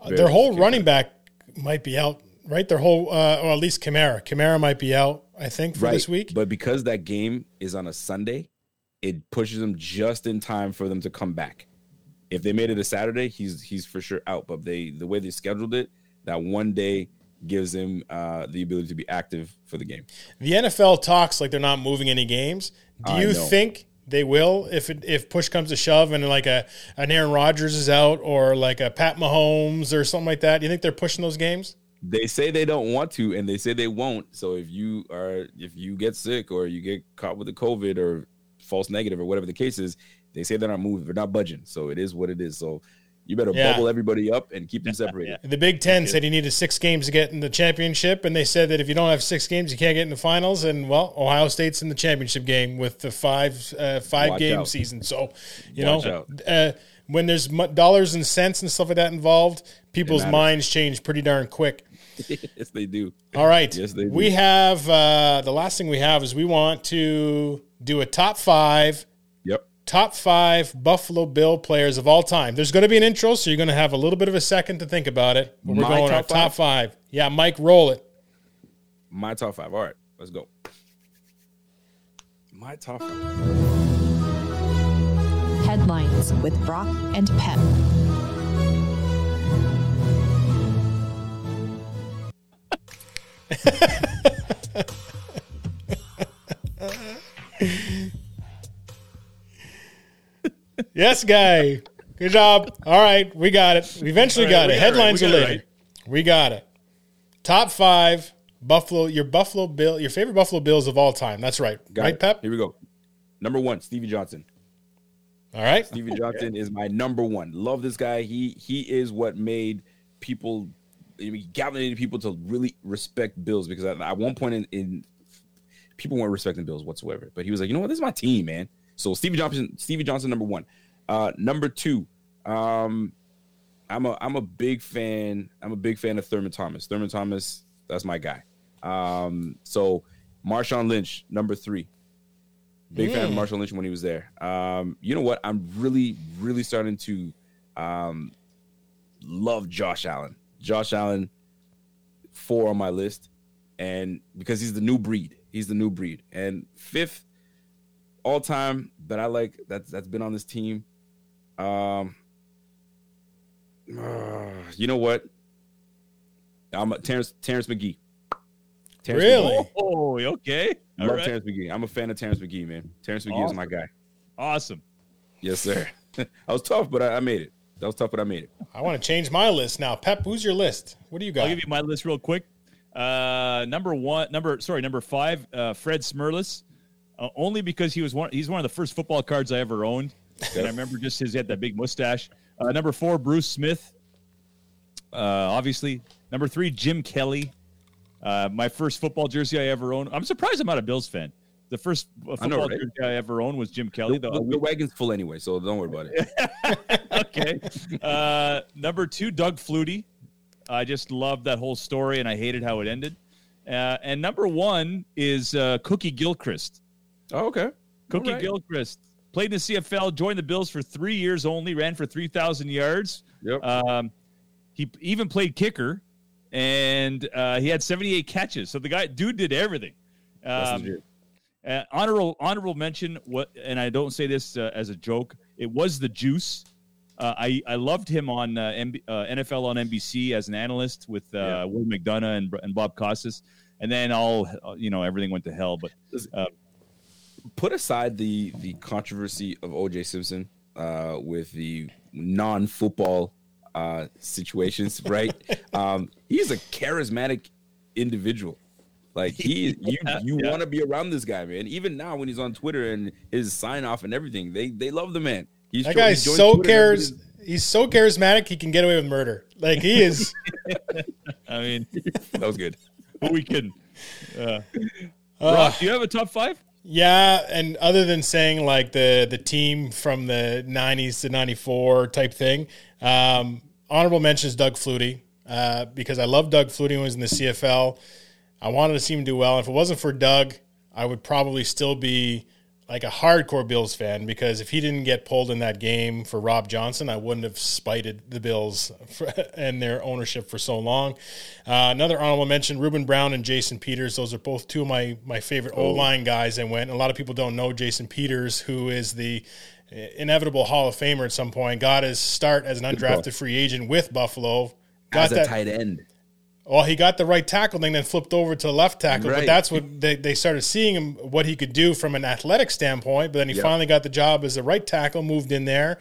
Uh, Their whole running back might be out, right? Their whole, uh, or at least Kamara. Kamara might be out, I think, for this week. But because that game is on a Sunday, it pushes them just in time for them to come back. If they made it a Saturday, he's he's for sure out. But they the way they scheduled it, that one day gives him uh, the ability to be active for the game. The NFL talks like they're not moving any games. Do I you know. think they will if it, if push comes to shove and like a an Aaron Rodgers is out or like a Pat Mahomes or something like that? You think they're pushing those games? They say they don't want to, and they say they won't. So if you are if you get sick or you get caught with the COVID or false negative or whatever the case is, they say they're not moving, they're not budging. So it is what it is. So you better Yeah. bubble everybody up and keep them separated. The Big Ten said he needed six games to get in the championship, and they said that if you don't have six games, you can't get in the finals. And well, Ohio State's in the championship game with the five uh, five Watch game out. season. So you Watch know, uh, when there's mu- dollars and cents and stuff like that involved, people's minds change pretty darn quick. yes, they do. All right. Yes, they do. we have uh, the last thing we have is we want to do a top five, Yep. Top five Buffalo Bill players of all time. There's going to be an intro, so you're going to have a little bit of a second to think about it. But we're My going our top top five. Yeah, Mike, roll it. My top five. All right, let's go. My top five. Headlines with Brock and Pep. Yes, guy. Good job. All right, we got it. We eventually All right, got we it. got it right. Headlines are later. right. We got it. Top five Buffalo. Your Buffalo Bill. Your favorite Buffalo Bills of all time. That's right. Got right, it. Pep. Here we go. Number one, Stevie Johnson. All right. Stevie Johnson is my number one. Love this guy. He he is what made people galvanized people to really respect Bills because at, at one point in, in people weren't respecting Bills whatsoever. But he was like, you know what, this is my team, man. So Stevie Johnson, Stevie Johnson, number one. Uh, number two, um, I'm a I'm a big fan. I'm a big fan of Thurman Thomas. Thurman Thomas, that's my guy. Um, so Marshawn Lynch, number three. Big fan of Marshawn Lynch when he was there. Um, you know what? I'm really, really starting to um, love Josh Allen. Josh Allen, four on my list, and because he's the new breed, he's the new breed. And fifth, all time that I like that's that's been on this team. Um, uh, you know what? I'm a Terrence Terrence McGee. Terrence Really? McGee. Oh, okay. All Love right. Terrence McGee. I'm a fan of Terrence McGee, man. Terrence McGee is my guy. Awesome. Yes, sir. I was tough, but I, I made it. That was tough, but I made it. I want to change my list now. Pep, who's your list? What do you got? I'll give you my list real quick. Uh, number one, number sorry, number five, uh, Fred Smerlas. Uh, only because he was one. He's one of the first football cards I ever owned, and I remember just his he had that big mustache. Uh, number four, Bruce Smith. Uh, obviously, number three, Jim Kelly. Uh, my first football jersey I ever owned. I'm surprised I'm not a Bills fan. The first uh, I know, football right? jersey I ever owned was Jim Kelly. The, The- the, the wagon's full anyway, so don't worry about it. okay. Uh, number two, Doug Flutie. I just loved that whole story, and I hated how it ended. Uh, and number one is uh, Cookie Gilchrist. Oh, okay. Cookie right. Gilchrist played in the CFL, joined the Bills for three years only, ran for three thousand yards. Yep. Um, he even played kicker, and uh, he had seventy-eight catches. So the guy, dude, did everything. Um, uh, honorable honorable mention. What, and I don't say this uh, as a joke. It was the juice. Uh, I I loved him on uh, MB, uh, NFL on NBC as an analyst with uh, Yeah. Will McDonough and, and Bob Costas, and then all uh, you know everything went to hell. But uh, Put aside the the controversy of OJ Simpson uh, with the non-football uh, situations, right? um, he's a charismatic individual. Like he, you, you yeah. want to be around this guy, man. Even now, when he's on Twitter and his sign off and everything, they they love the man. He's that jo- he guy's so Twitter cares. He's so charismatic. He can get away with murder. Like he is. I mean, That was good. who we kidding? Uh, Uh, Rock, do you have a top five? Yeah, and other than saying like the the team from the '90s to '94 type thing, um, honorable mentions Doug Flutie uh, because I love Doug Flutie when he was in the CFL. I wanted to see him do well. If it wasn't for Doug, I would probably still be like a hardcore Bills fan because if he didn't get pulled in that game for Rob Johnson, I wouldn't have spited the Bills for, and their ownership for so long. Uh, another honorable mention: Ruben Brown and Jason Peters. Those are both two of my my favorite O line guys. And went. A lot of people don't know Jason Peters, who is the inevitable Hall of Famer at some point. Got his start as an undrafted free agent with Buffalo. Got As a that tight end. Well, he got the right tackle thing, then flipped over to the left tackle. But that's what they, they started seeing him what he could do from an athletic standpoint. But then he Yep. finally got the job as a right tackle, moved in there,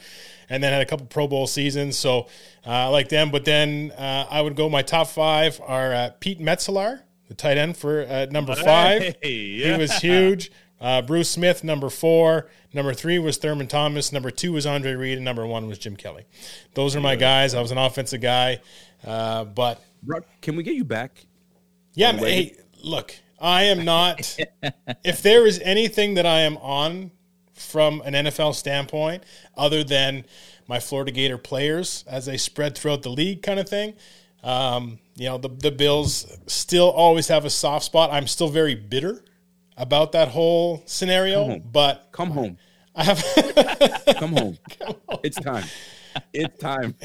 and then had a couple Pro Bowl seasons. So uh, I like them. But then uh, I would go. My top five are uh, Pete Metzelaars, the tight end for uh, number five. Hey, He was huge. Uh, Bruce Smith, number four. Number three was Thurman Thomas. Number two was Andre Reed. And number one was Jim Kelly. Those are my guys. I was an offensive guy. Uh, but Brock, can we get you back? yeah, man, hey, look, I am not. if there is anything that I am on from an NFL standpoint, other than my Florida Gator players as they spread throughout the league, kind of thing, um, you know, the the Bills still always have a soft spot. I'm still very bitter about that whole scenario, but Come home. I have. Come home. It's time. It's time.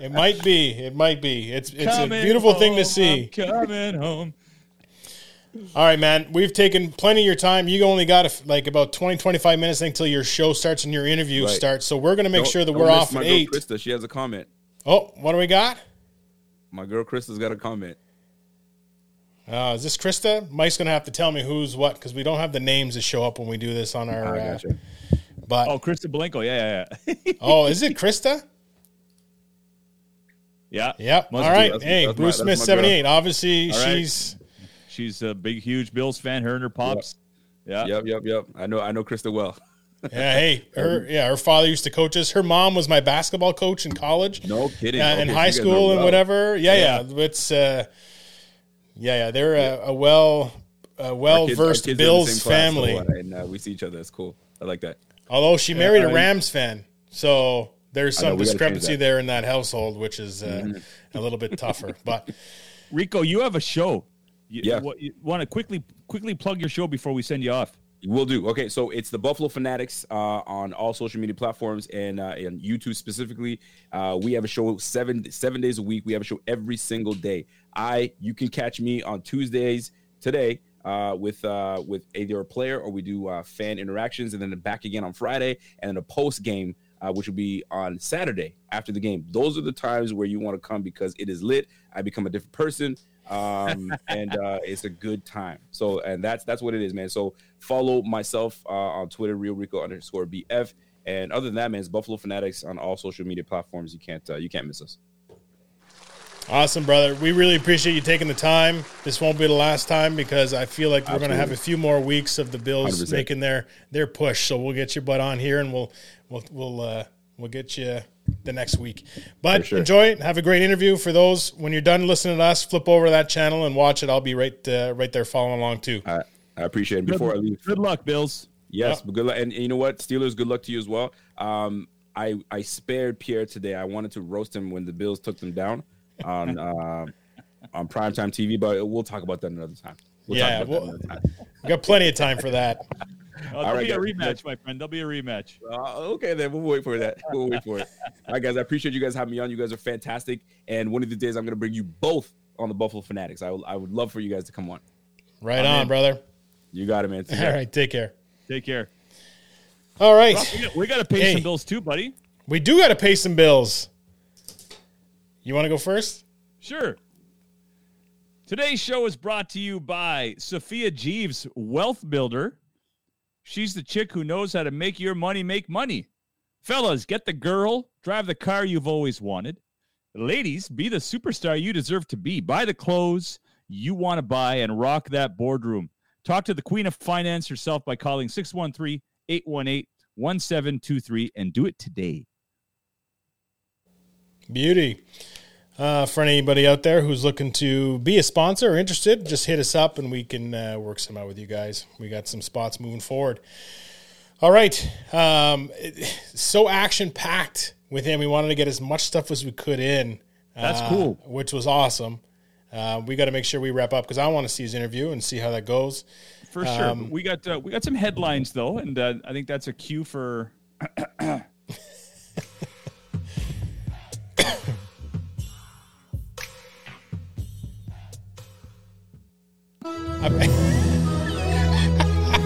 it might be. It might be. It's it's Coming a beautiful thing to see. I'm coming home. All right, man. We've taken plenty of your time. You only got a, like about 20, 25 minutes until your show starts and your interview Right. starts. So we're going to make Don't- sure that we're off my at eight. Krista, she has a comment. Oh, what do we got? My girl Krista's got a comment. Uh, is this Krista? Mike's going to have to tell me who's what because we don't have the names that show up when we do this on our. I Uh, gotcha. But Oh, Krista Blanco. Yeah, yeah, yeah. Oh, is it Krista? yeah. Yep. Must All That's- hey, that's Bruce that's Smith, my girl. seventy-eight. Obviously, All right. she's She's a big, huge Bills fan. Her and her pops. Yeah. Yep, yep, yep. I know I know Krista well. yeah. Hey, her yeah. Her father used to coach us. Her mom was my basketball coach in college. No kidding. uh, Okay, in high you guys know school and well. whatever. Yeah, yeah, Yeah. It's uh, yeah, yeah. They're a, a well, a well Our kids- our versed kids are in the Bills same class, so, family. uh, and uh, we see each other. That's cool. I like that. Although she married a Rams fan, so there's I know, some we gotta change discrepancy. Mm-hmm. there in that household, which is uh, a little bit tougher. But Rico, you have a show. You, Yeah. What, you want to quickly, quickly plug your show before we send you off? We'll do. Okay, so it's the Buffalo Fanatics uh, on all social media platforms and uh, and YouTube specifically. Uh, we have a show seven seven days a week. We have a show every single day. I you can catch me on Tuesdays today uh, with uh, with either a player or we do uh, fan interactions, and then back again on Friday, and then a post game uh, which will be on Saturday after the game. Those are the times where you want to come because it is lit. I become a different person, um, and uh, it's a good time. So, and that's that's what it is, man. So, follow myself uh, on Twitter, Real Rico underscore BF, and other than that, man, it's Buffalo Fanatics on all social media platforms. You can't uh, you can't miss us. Awesome, brother. We really appreciate you taking the time. This won't be the last time because I feel like we're going to have a few more weeks of the Bills 100%. making their their push. So we'll get your butt on here and we'll we'll we'll uh, we'll get you the next week. But sure. enjoy it. Have a great interview. For those when you're done listening to us, flip over to that channel and watch it. I'll be right uh, right there following along too. I, I appreciate it. Before I leave, Good luck, Bills. Yes, Yeah. but good luck. And, and you know what, Steelers, good luck to you as well. Um, I I spared Pierre today. I wanted to roast him when the Bills took them down on uh, on primetime TV, but we'll talk about that another time. We'll Yeah, talk about well- that another time. We got plenty of time for that. Oh, there'll right, be a guys. rematch, my friend. There'll be a rematch. Uh, okay, then we'll wait for that. We'll wait for it. All right, guys. I appreciate you guys having me on. You guys are fantastic. And one of the days, I'm going to bring you both on the Buffalo Fanatics. I, I would love for you guys to come on. Right I'm on, in. brother. You got it, man. Take All care. take care. Take care. All right, We got, we got to pay Hey. some bills too, buddy. we do got to pay some bills. You want to go first? Sure. Today's show is brought to you by Sophia Jeeves, Wealth Builder. She's the chick who knows how to make your money make money. Fellas, get the girl, drive the car you've always wanted. Ladies, be the superstar you deserve to be. Buy the clothes you want to buy and rock that boardroom. Talk to the queen of finance herself by calling 613 818 1723 and do it today. Beauty. Uh, for anybody out there who's looking to be a sponsor or interested, just hit us up and we can uh, work some out with you guys. We got some spots moving forward. All right. Um, so action packed with him. We wanted to get as much stuff as we could in. That's uh, cool. Which was awesome. Uh, we got to make sure we wrap up because I want to see his interview and see how that goes. For sure. Um, we got uh, we got some headlines though, and uh, I think that's a cue for.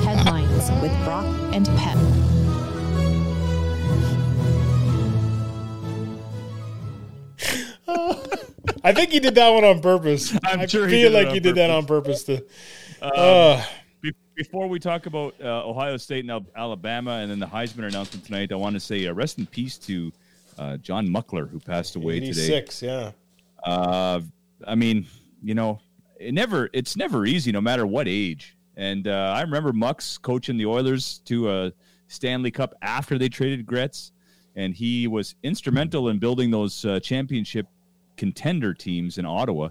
Headlines with Brock and Pep. I think he did that one on purpose. I'm I sure he feel did like on he did that on purpose. To, uh, Be- Before we talk about uh, Ohio State and Alabama and then the Heisman announcement tonight, I want to say uh, rest in peace to uh, John Muckler, who passed away today. 86, yeah. Uh, I mean, you know, it never it's never easy, no matter what age. And uh, I remember Mucks coaching the Oilers to a Stanley Cup after they traded Gretz, and he was instrumental in building those uh, championship contender teams in Ottawa.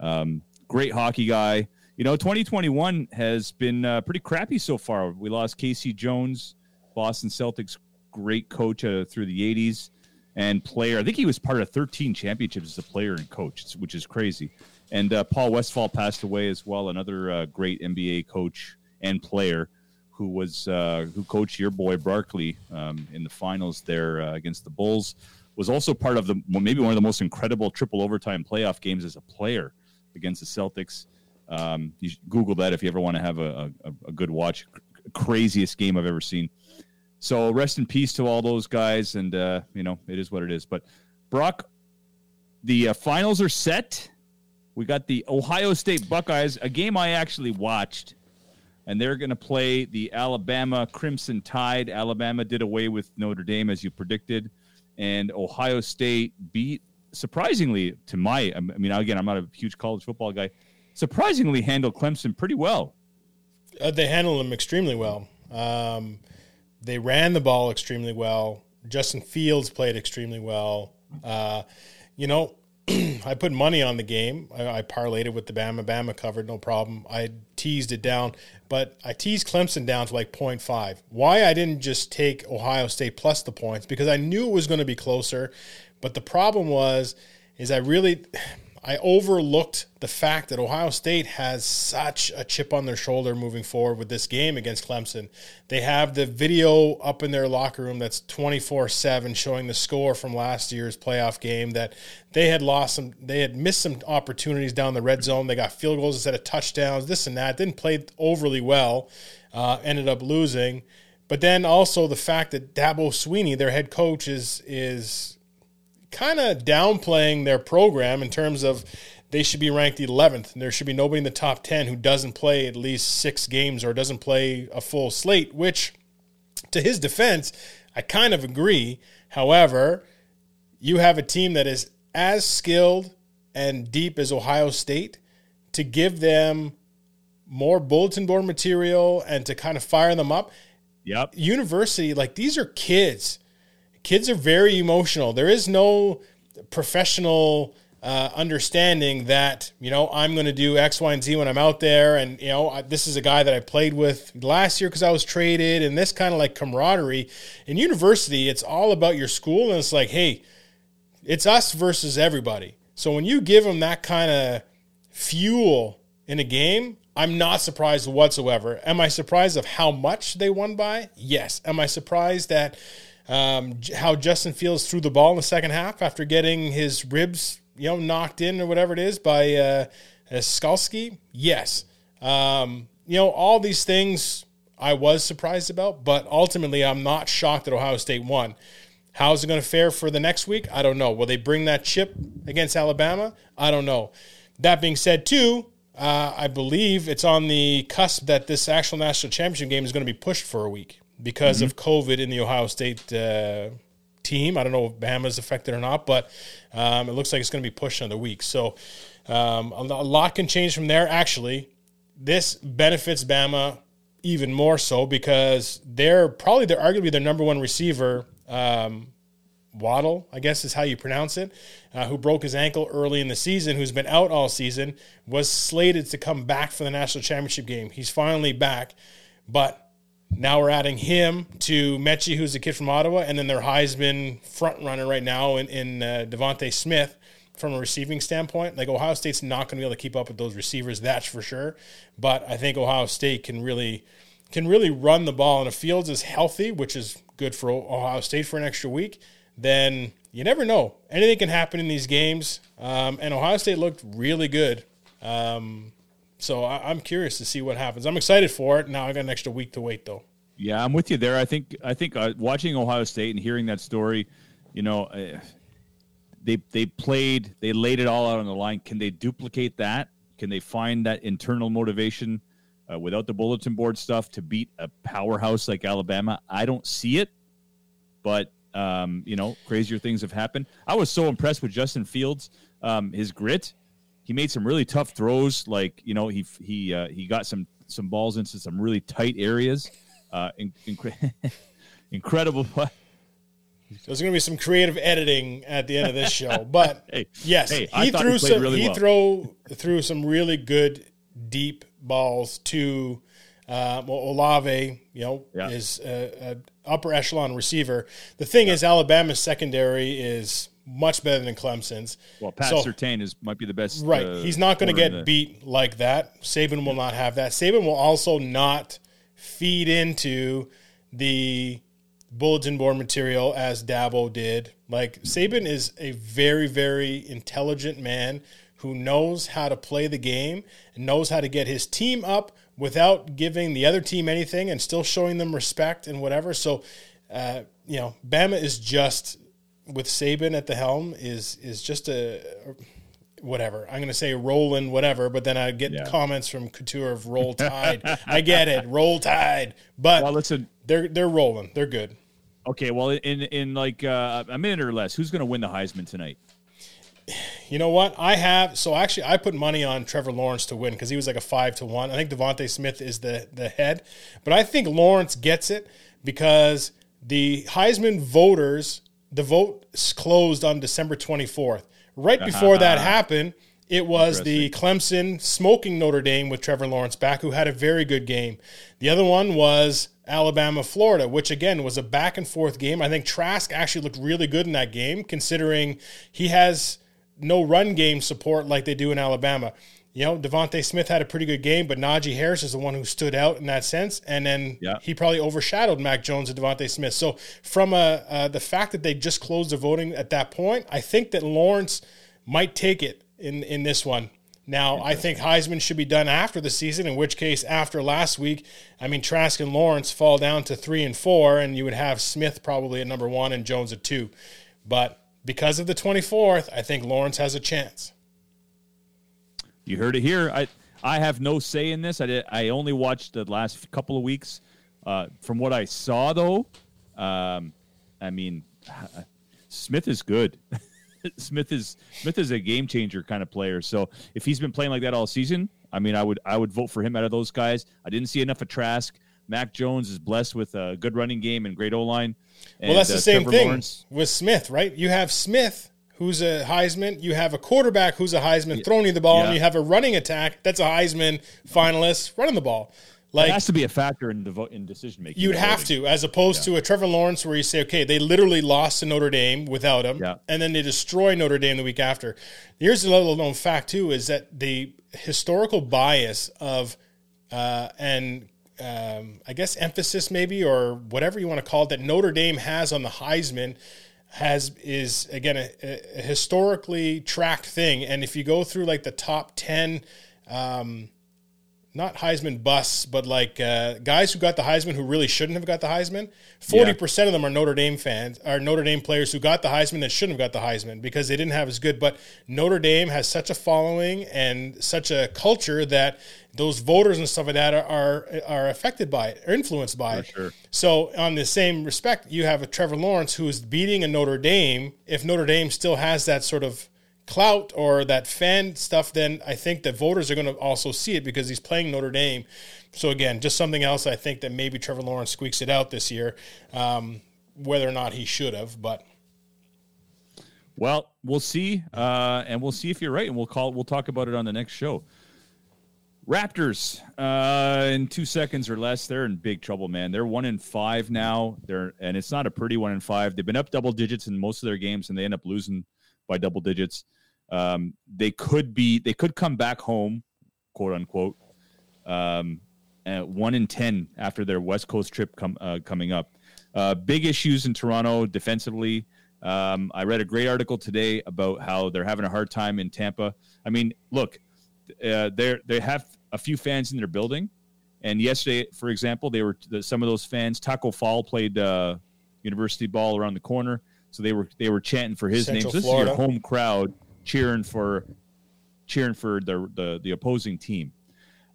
Um, great hockey guy. You know, 2021 has been uh, pretty crappy so far. We lost K.C. Jones, Boston Celtics great coach uh, through the 80s and player. I think he was part of 13 championships as a player and coach, which is crazy. And uh, Paul Westphal passed away as well, another uh, great NBA coach and player who was uh, who coached your boy Barkley um, in the finals there uh, against the Bulls. Was also part of the maybe one of the most incredible triple overtime playoff games as a player against the Celtics. Um, you Google that if you ever want to have a, a, a good watch. Craziest game I've ever seen. So rest in peace to all those guys, and uh, you know it is what it is. But Brock, the uh, finals are set. We got the Ohio State Buckeyes, a game I actually watched, and they're going to play the Alabama Crimson Tide. Alabama did away with Notre Dame as you predicted, and Ohio State beat surprisingly to my. I mean, again, I'm not a huge college football guy. Surprisingly, handled Clemson pretty well. Uh, they handled him extremely well. Um, they ran the ball extremely well. Justin Fields played extremely well. Uh, you know, I put money on the game. I, I parlayed it with the Bama. Bama covered, no problem. I teased it down, but I teased Clemson down to like 0.5. Why I didn't just take Ohio State plus the points because I knew it was going to be closer. But the problem was, is I really, I overlooked the fact that Ohio State has such a chip on their shoulder moving forward with this game against Clemson. They have the video up in their locker room that's 24 7 showing the score from last year's playoff game that they had lost some, they had missed some opportunities down the red zone. They got field goals instead of touchdowns, this and that. Didn't play overly well, uh, ended up losing. but then also the fact that Dabo Swinney, their head coach, is is kind of downplaying their program in terms of they should be ranked 11th. And there should be nobody in the top 10 who doesn't play at least six games or doesn't play a full slate, which, to his defense, I kind of agree. However, you have a team that is as skilled and deep as Ohio State to give them more bulletin board material and to kind of fire them up. Yep. University, like these are kids. Kids are very emotional. There is no professional uh, understanding that you know I'm going to do X, Y, and Z when I'm out there, and you know I, this is a guy that I played with last year because I was traded, and this kind of like camaraderie. In university, it's all about your school, and it's like, hey, it's us versus everybody. So when you give them that kind of fuel in a game, I'm not surprised whatsoever. Am I surprised of how much they won by? Yes. Am I surprised that um, how Justin Fields threw the ball in the second half after getting his ribs, you know, knocked in or whatever it is by uh, Skalski? Yes. Um, you know, all these things I was surprised about, but ultimately I'm not shocked that Ohio State won. How's it going to fare for the next week? I don't know. Will they bring that chip against Alabama? I don't know. That being said, too, uh, I believe it's on the cusp that this actual national championship game is going to be pushed for a week because of COVID in the Ohio State uh, team. I don't know if Bama's affected or not, but um, it looks like it's going to be pushed another week. So um, a, a lot can change from there. Actually, this benefits Bama even more so because they're probably they're arguably their number one receiver. Um, Waddle, I guess is how you pronounce it, uh, who broke his ankle early in the season, who's been out all season, was slated to come back for the national championship game. He's finally back, but now we're adding him to Metchie, who's a kid from Ottawa, and then their Heisman front runner right now in, in uh, DeVonta Smith. From a receiving standpoint, like Ohio State's not going to be able to keep up with those receivers, that's for sure. But I think Ohio State can really can really run the ball, and if Fields is healthy, which is good for Ohio State for an extra week, then you never know. Anything can happen in these games. Um, and Ohio State looked really good. Um, so I, am curious to see what happens. I'm excited for it. Now I got an extra week to wait, though. Yeah, I'm with you there. I think I think uh, watching Ohio State and hearing that story, you know, uh, they they played, they laid it all out on the line. Can they duplicate that? Can they find that internal motivation uh, without the bulletin board stuff to beat a powerhouse like Alabama? I don't see it, but um, you know, crazier things have happened. I was so impressed with Justin Fields, um, his grit. He made some really tough throws. Like you know, he he uh, he got some some balls into some really tight areas. Uh, in, incre- incredible. There's going to be some creative editing at the end of this show, but Hey, yes, hey, he threw he some. really he well. throw threw some really good deep balls to uh, well, Olave. You know, Yeah. is a, a upper echelon receiver. The thing is, Alabama's secondary is much better than Clemson's. Well, Pat So- Surtain is might be the best. Right. uh, He's not going to get the- beat like that. Saban will not have that. Saban will also not feed into the bulletin board material as Dabo did. Like Saban is a very, very intelligent man who knows how to play the game and knows how to get his team up without giving the other team anything and still showing them respect and whatever. So, uh, you know, Bama is just with Saban at the helm is is just a whatever. I'm going to say rolling whatever, but then I get Yeah. comments from Couture of roll tide. I get it, roll tide, but Well, listen. they're they're rolling. They're good. Okay, well, in in like uh, a minute or less, who's going to win the Heisman tonight? You know what? I have so actually I put money on Trevor Lawrence to win because he was like a five to one. I think DeVonta Smith is the the head, but I think Lawrence gets it because the Heisman voters the vote closed on December twenty fourth. Right before that happened, it was the Clemson smoking Notre Dame with Trevor Lawrence back, who had a very good game. The other one was Alabama Florida, which again was a back and forth game. I think Trask actually looked really good in that game, considering he has no run game support like they do in Alabama. You know, DeVonta Smith had a pretty good game, but Najee Harris is the one who stood out in that sense. And then Yeah. he probably overshadowed Mac Jones and DeVonta Smith. So, from a, uh, the fact that they just closed the voting at that point, I think that Lawrence might take it in, in this one. Now, I think Heisman should be done after the season, in which case, after last week, I mean, Trask and Lawrence fall down to three and four, and you would have Smith probably at number one and Jones at two. But because of the 24th, I think Lawrence has a chance. You heard it here. I I have no say in this. I did, I only watched the last couple of weeks. Uh, from what I saw, though, um, I mean, Smith is good. Smith is Smith is a game changer kind of player. So if he's been playing like that all season, I mean, I would I would vote for him out of those guys. I didn't see enough of Trask. Mac Jones is blessed with a good running game and great O line. Well, that's the same thing with Smith, right? You have Smith, who's a Heisman. You have a quarterback who's a Heisman throwing you the ball, Yeah. and you have a running attack that's a Heisman finalist running the ball. Like it has to be a factor in devo- in decision making. You'd have to, as opposed to a Trevor Lawrence, where you say, okay, they literally lost to Notre Dame without him, Yeah. and then they destroy Notre Dame the week after. Here's a little known fact too: is that the historical bias of uh, and um, I guess emphasis maybe or whatever you want to call it that Notre Dame has on the Heisman has is again a, a historically tracked thing. And if you go through like the top ten. Um, not Heisman busts, but like uh, guys who got the Heisman who really shouldn't have got the Heisman. Forty percent of them are Notre Dame fans, are Notre Dame players who got the Heisman that shouldn't have got the Heisman because they didn't have as good. But Notre Dame has such a following and such a culture that those voters and stuff like that are are, are affected by it, or influenced by it. sure. So, on the same respect, you have a Trevor Lawrence who is beating a Notre Dame. If Notre Dame still has that sort of clout or that fan stuff, then I think that voters are going to also see it because he's playing Notre Dame. So, again, just something else I think that maybe Trevor Lawrence squeaks it out this year, um, whether or not he should have. But Well, we'll see, uh, and we'll see if you're right, and we'll call. We'll talk about it on the next show. Raptors, uh, in two seconds or less, they're in big trouble, man. They're one in five now. They're and it's not a pretty one in five. They've been up double digits in most of their games, and they end up losing by double digits. Um, they could be, they could come back home, quote unquote, um, one in ten after their West Coast trip com- uh, coming up. Uh, big issues in Toronto defensively. Um, I read a great article today about how they're having a hard time in Tampa. I mean, look, uh, they they have a few fans in their building, and yesterday, for example, they were some of those fans. Taco Fall played uh, university ball around the corner, so they were they were chanting for his Central name. So this Florida. is your home crowd cheering for cheering for the the, the opposing team.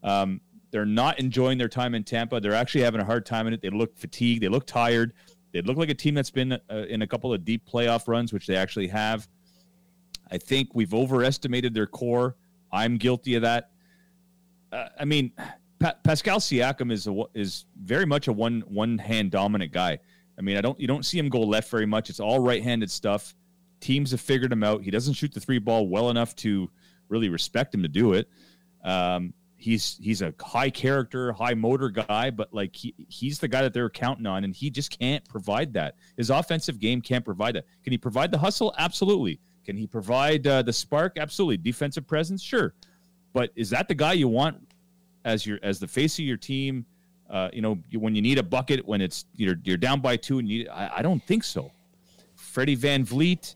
Um, they're not enjoying their time in Tampa. They're actually having a hard time in it. They look fatigued. They look tired. They look like a team that's been uh, in a couple of deep playoff runs, which they actually have. I think we've overestimated their core. I'm guilty of that. Uh, I mean, pa- Pascal Siakam is a, is very much a one one hand dominant guy. I mean, I don't you don't see him go left very much. It's all right handed stuff. Teams have figured him out. He doesn't shoot the three ball well enough to really respect him to do it. Um, he's he's a high character, high motor guy, but like he, he's the guy that they're counting on, and he just can't provide that. His offensive game can't provide that. Can he provide the hustle? Absolutely. Can he provide uh, the spark? Absolutely. Defensive presence? Sure. But is that the guy you want as your as the face of your team? Uh, you know, when you need a bucket, when it's you're you're down by two, and you, I, I don't think so. Freddie VanVleet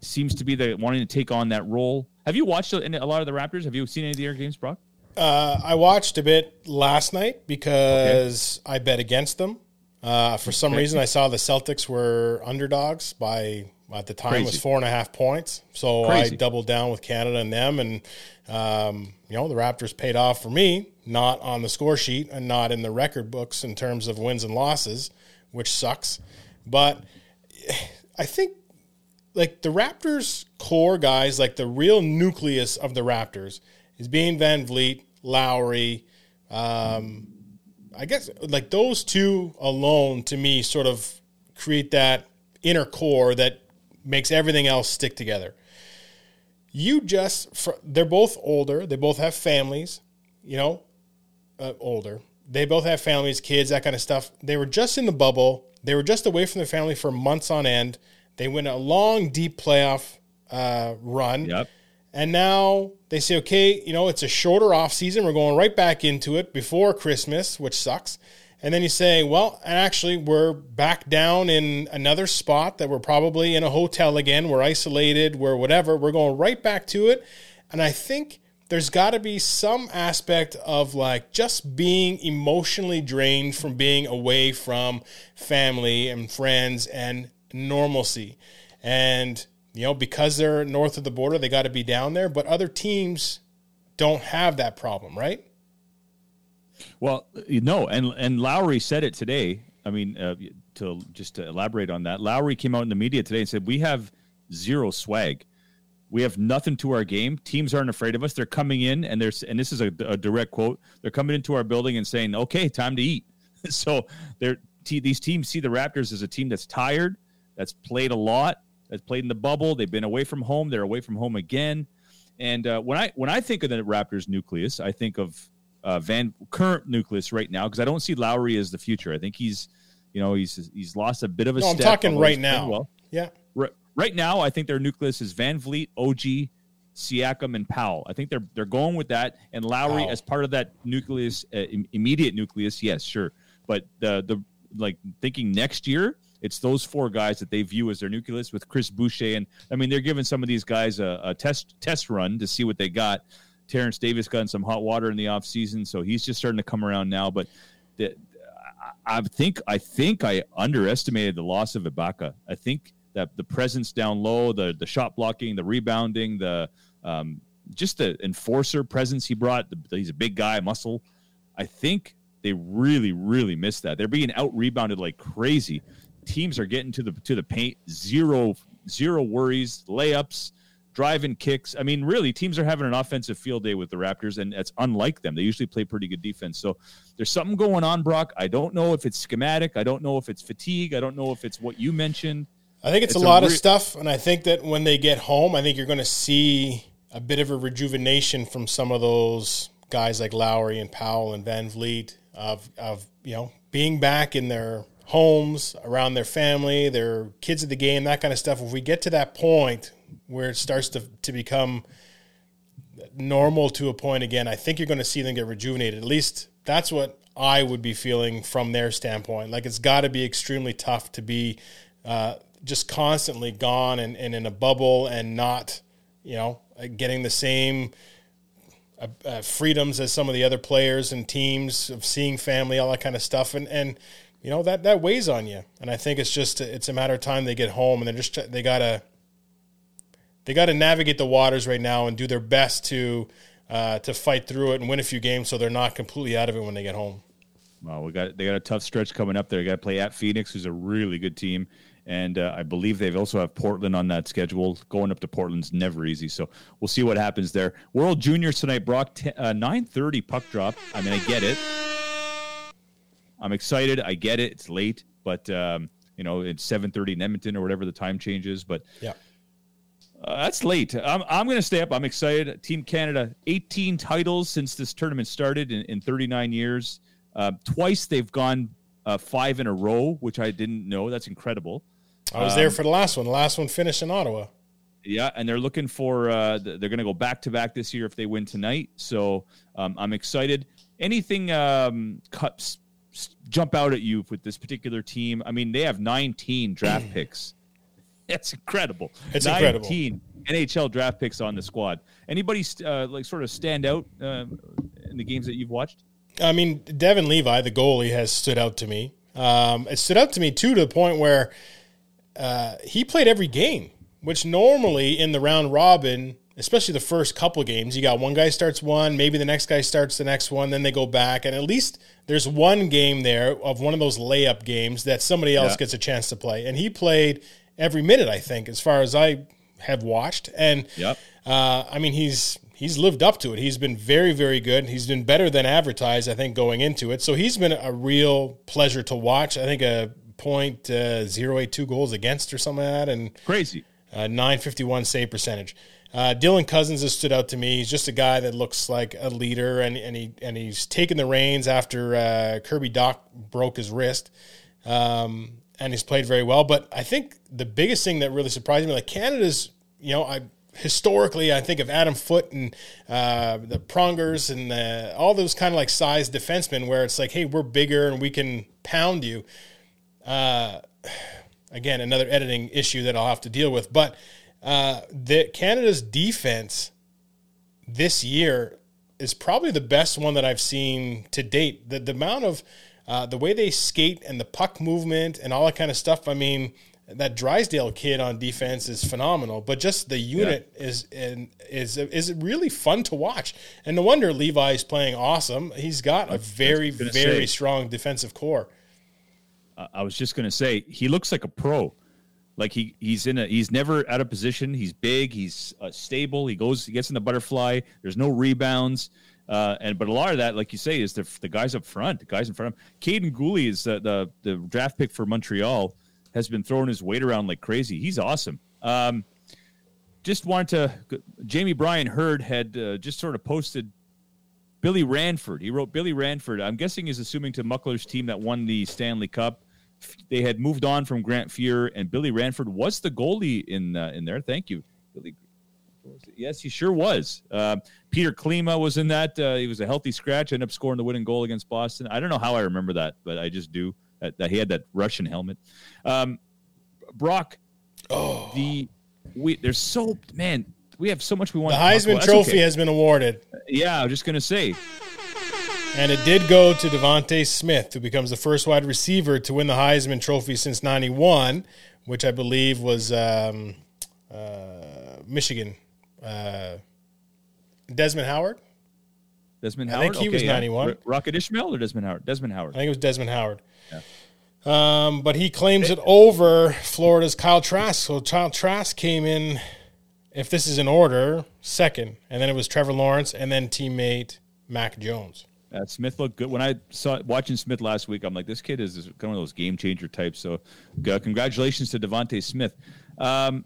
seems to be the wanting to take on that role. Have you watched a, a lot of the Raptors? Have you seen any of their games, Brock? Uh, I watched a bit last night because I bet against them. Uh, for some Okay. reason, I saw the Celtics were underdogs by at the time it was four and a half points. So Crazy. I doubled down with Canada and them, and um, you know the Raptors paid off for me, not on the score sheet and not in the record books in terms of wins and losses, which sucks. But I think like the Raptors core guys, like the real nucleus of the Raptors is being VanVleet, Lowry. Um, I guess like those two alone to me sort of create that inner core that makes everything else stick together. You just, fr- they're both older. They both have families, you know, uh, older. They both have families, kids, that kind of stuff. They were just in the bubble. They were just away from their family for months on end. They went a long, deep playoff uh, run. Yep. And now they say, okay, you know, it's a shorter off season. We're going right back into it before Christmas, which sucks. And then you say, well, and actually, we're back down in another spot that we're probably in a hotel again. We're isolated. We're whatever. We're going right back to it. And I think there's got to be some aspect of like just being emotionally drained from being away from family and friends and normalcy. And, you know, because they're north of the border, they got to be down there. But other teams don't have that problem, right? Well, know, and and Lowry said it today. I mean, uh, to just to elaborate on that, Lowry came out in the media today and said we have zero swag. We have nothing to our game. Teams aren't afraid of us. They're coming in and there's and this is a, a direct quote. They're coming into our building and saying, "Okay, time to eat." so they're t- these teams see the Raptors as a team that's tired, that's played a lot, that's played in the bubble. They've been away from home. They're away from home again. And uh, when I when I think of the Raptors nucleus, I think of uh, Van current nucleus right now because I don't see Lowry as the future. I think he's, you know, he's he's lost a bit of a. No, I'm talking right now. Well. Yeah. Right, right now, I think their nucleus is VanVleet, OG, Siakam, and Powell. I think they're they're going with that, and Lowry Wow. as part of that nucleus, uh, im- immediate nucleus. Yes, sure, but the the like thinking next year, it's those four guys that they view as their nucleus with Chris Boucher, and I mean they're giving some of these guys a, a test test run to see what they got. Terrence Davis got in some hot water in the offseason, so he's just starting to come around now. But the, I think I think I underestimated the loss of Ibaka. I think that the presence down low, the the shot blocking, the rebounding, the um, just the enforcer presence he brought. The, he's a big guy, muscle. I think they really, really missed that. They're being out rebounded like crazy. Teams are getting to the to the paint, zero zero worries, layups, driving kicks. I mean, really, teams are having an offensive field day with the Raptors, and it's unlike them. They usually play pretty good defense. So there's something going on, Brock. I don't know if it's schematic. I don't know if it's fatigue. I don't know if it's what you mentioned. I think it's, It's a a lot of stuff, and I think that when they get home, I think you're going to see a bit of a rejuvenation from some of those guys like Lowry and Powell and VanVleet of of you know being back in their homes, around their family, their kids at the game, that kind of stuff. If we get to that point where it starts to to become normal to a point again, I think you're going to see them get rejuvenated. At least that's what I would be feeling from their standpoint. Like it's got to be extremely tough to be uh, just constantly gone and, and in a bubble and not, you know, getting the same uh, uh, freedoms as some of the other players and teams of seeing family, all that kind of stuff, and and you know that that weighs on you. And I think it's just it's a matter of time they get home and they're just they gotta they got to navigate the waters right now and do their best to uh, to fight through it and win a few games so they're not completely out of it when they get home. Well, we got they got a tough stretch coming up there. They got to play at Phoenix, who's a really good team, and uh, I believe they've also have Portland on that schedule. Going up to Portland's never easy, so we'll see what happens there. World Juniors tonight, Brock, t- uh, nine thirty puck drop. I mean, I get it. I'm excited. I get it. It's late, but um, you know, it's seven thirty in Edmonton or whatever the time changes. But Yeah. Uh, that's late. I'm, I'm going to stay up. I'm excited. Team Canada, 18 titles since this tournament started in, in 39 years. Uh, twice they've gone uh, five in a row, which I didn't know. That's incredible. I was there for the last one. The last one finished in Ottawa. Yeah, and they're looking for. Uh, they're going to go back to back this year if they win tonight. So um, I'm excited. Anything um, cuts s- jump out at you with this particular team? I mean, they have 19 draft picks. That's incredible. It's incredible. 19 NHL draft picks on the squad. Anybody uh, like sort of stand out uh, in the games that you've watched? I mean, Devon Levi, the goalie, has stood out to me. Um, it stood out to me too to the point where uh, he played every game, which normally in the round robin, especially the first couple games, you got one guy starts one, maybe the next guy starts the next one, then they go back, and at least there's one game there of one of those layup games that somebody else Yeah. gets a chance to play, and he played every minute, I think, as far as I have watched, and Yep. uh, I mean, he's he's lived up to it. He's been very, very good. He's been better than advertised, I think, going into it. So he's been a real pleasure to watch. I think a point uh, zero eight two goals against or something like that, and Crazy. uh, nine fifty one save percentage. Uh, Dylan Cozens has stood out to me. He's just a guy that looks like a leader, and, and he and he's taken the reins after uh, Kirby Dach broke his wrist, um, and he's played very well. But I think the biggest thing that really surprised me, like Canada's, you know, I historically I think of Adam Foote and uh, the Prongers and the, all those kind of like size defensemen, where it's like, hey, we're bigger and we can pound you. Uh, again, another editing issue that I'll have to deal with, but uh, the Canada's defense this year is probably the best one that I've seen to date. The, the amount of uh, the way they skate and the puck movement and all that kind of stuff. I mean, that Drysdale kid on defense is phenomenal, but just the unit is and is is really fun to watch. And no wonder Levi's playing awesome. He's got a very very say. strong defensive core. I- was just gonna say he looks like a pro. Like he he's in a he's never out of position. He's big. He's uh, stable. He goes he gets in the butterfly. There's no rebounds. Uh, and but a lot of that, like you say, is the the guys up front, the guys in front of him. Kaiden Guhle is the, the the draft pick for Montreal. Has been throwing his weight around like crazy. He's awesome. Um, just wanted to. Jamie Bryan Hurd had uh, just sort of posted Billy Ranford. He wrote Billy Ranford. I'm guessing is assuming to Muckler's team that won the Stanley Cup. They had moved on from Grant Fuhr, and Billy Ranford was the goalie in uh, in there. Thank you, Billy. Yes, he sure was. Uh, Peter Klima was in that. Uh, he was a healthy scratch. Ended up scoring the winning goal against Boston. I don't know how I remember that, but I just do. That, that he had that Russian helmet. Um, Brock, oh, the we there's so man. We have so much we want. The Heisman. Trophy okay. has been awarded. Yeah, I was just gonna say. And it did go to DeVonta Smith, who becomes the first wide receiver to win the Heisman Trophy since '91, which I believe was um, uh, Michigan. Uh, Desmond Howard. Desmond Howard. I think he was Okay, yeah. 91. R- Rocket Ismail or Desmond Howard? Desmond Howard. I think it was Desmond Howard. Yeah. Um, but he claims it over Florida's Kyle Trask. So Kyle Trask came in, if this is in order, second, and then it was Trevor Lawrence, and then teammate Mac Jones. Uh, Smith looked good. When I saw watching Smith last week, I'm like, this kid is kind of those game changer types. So, uh, congratulations to DeVonta Smith. Um,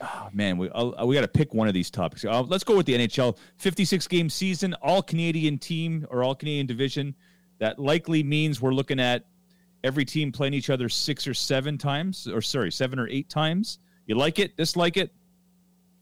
oh, man, we we got to pick one of these topics. Uh, let's go with the NHL 56 game season, all Canadian team or all Canadian division. That likely means we're looking at every team playing each other six or seven times, or sorry, seven or eight times. You like it? Dislike it?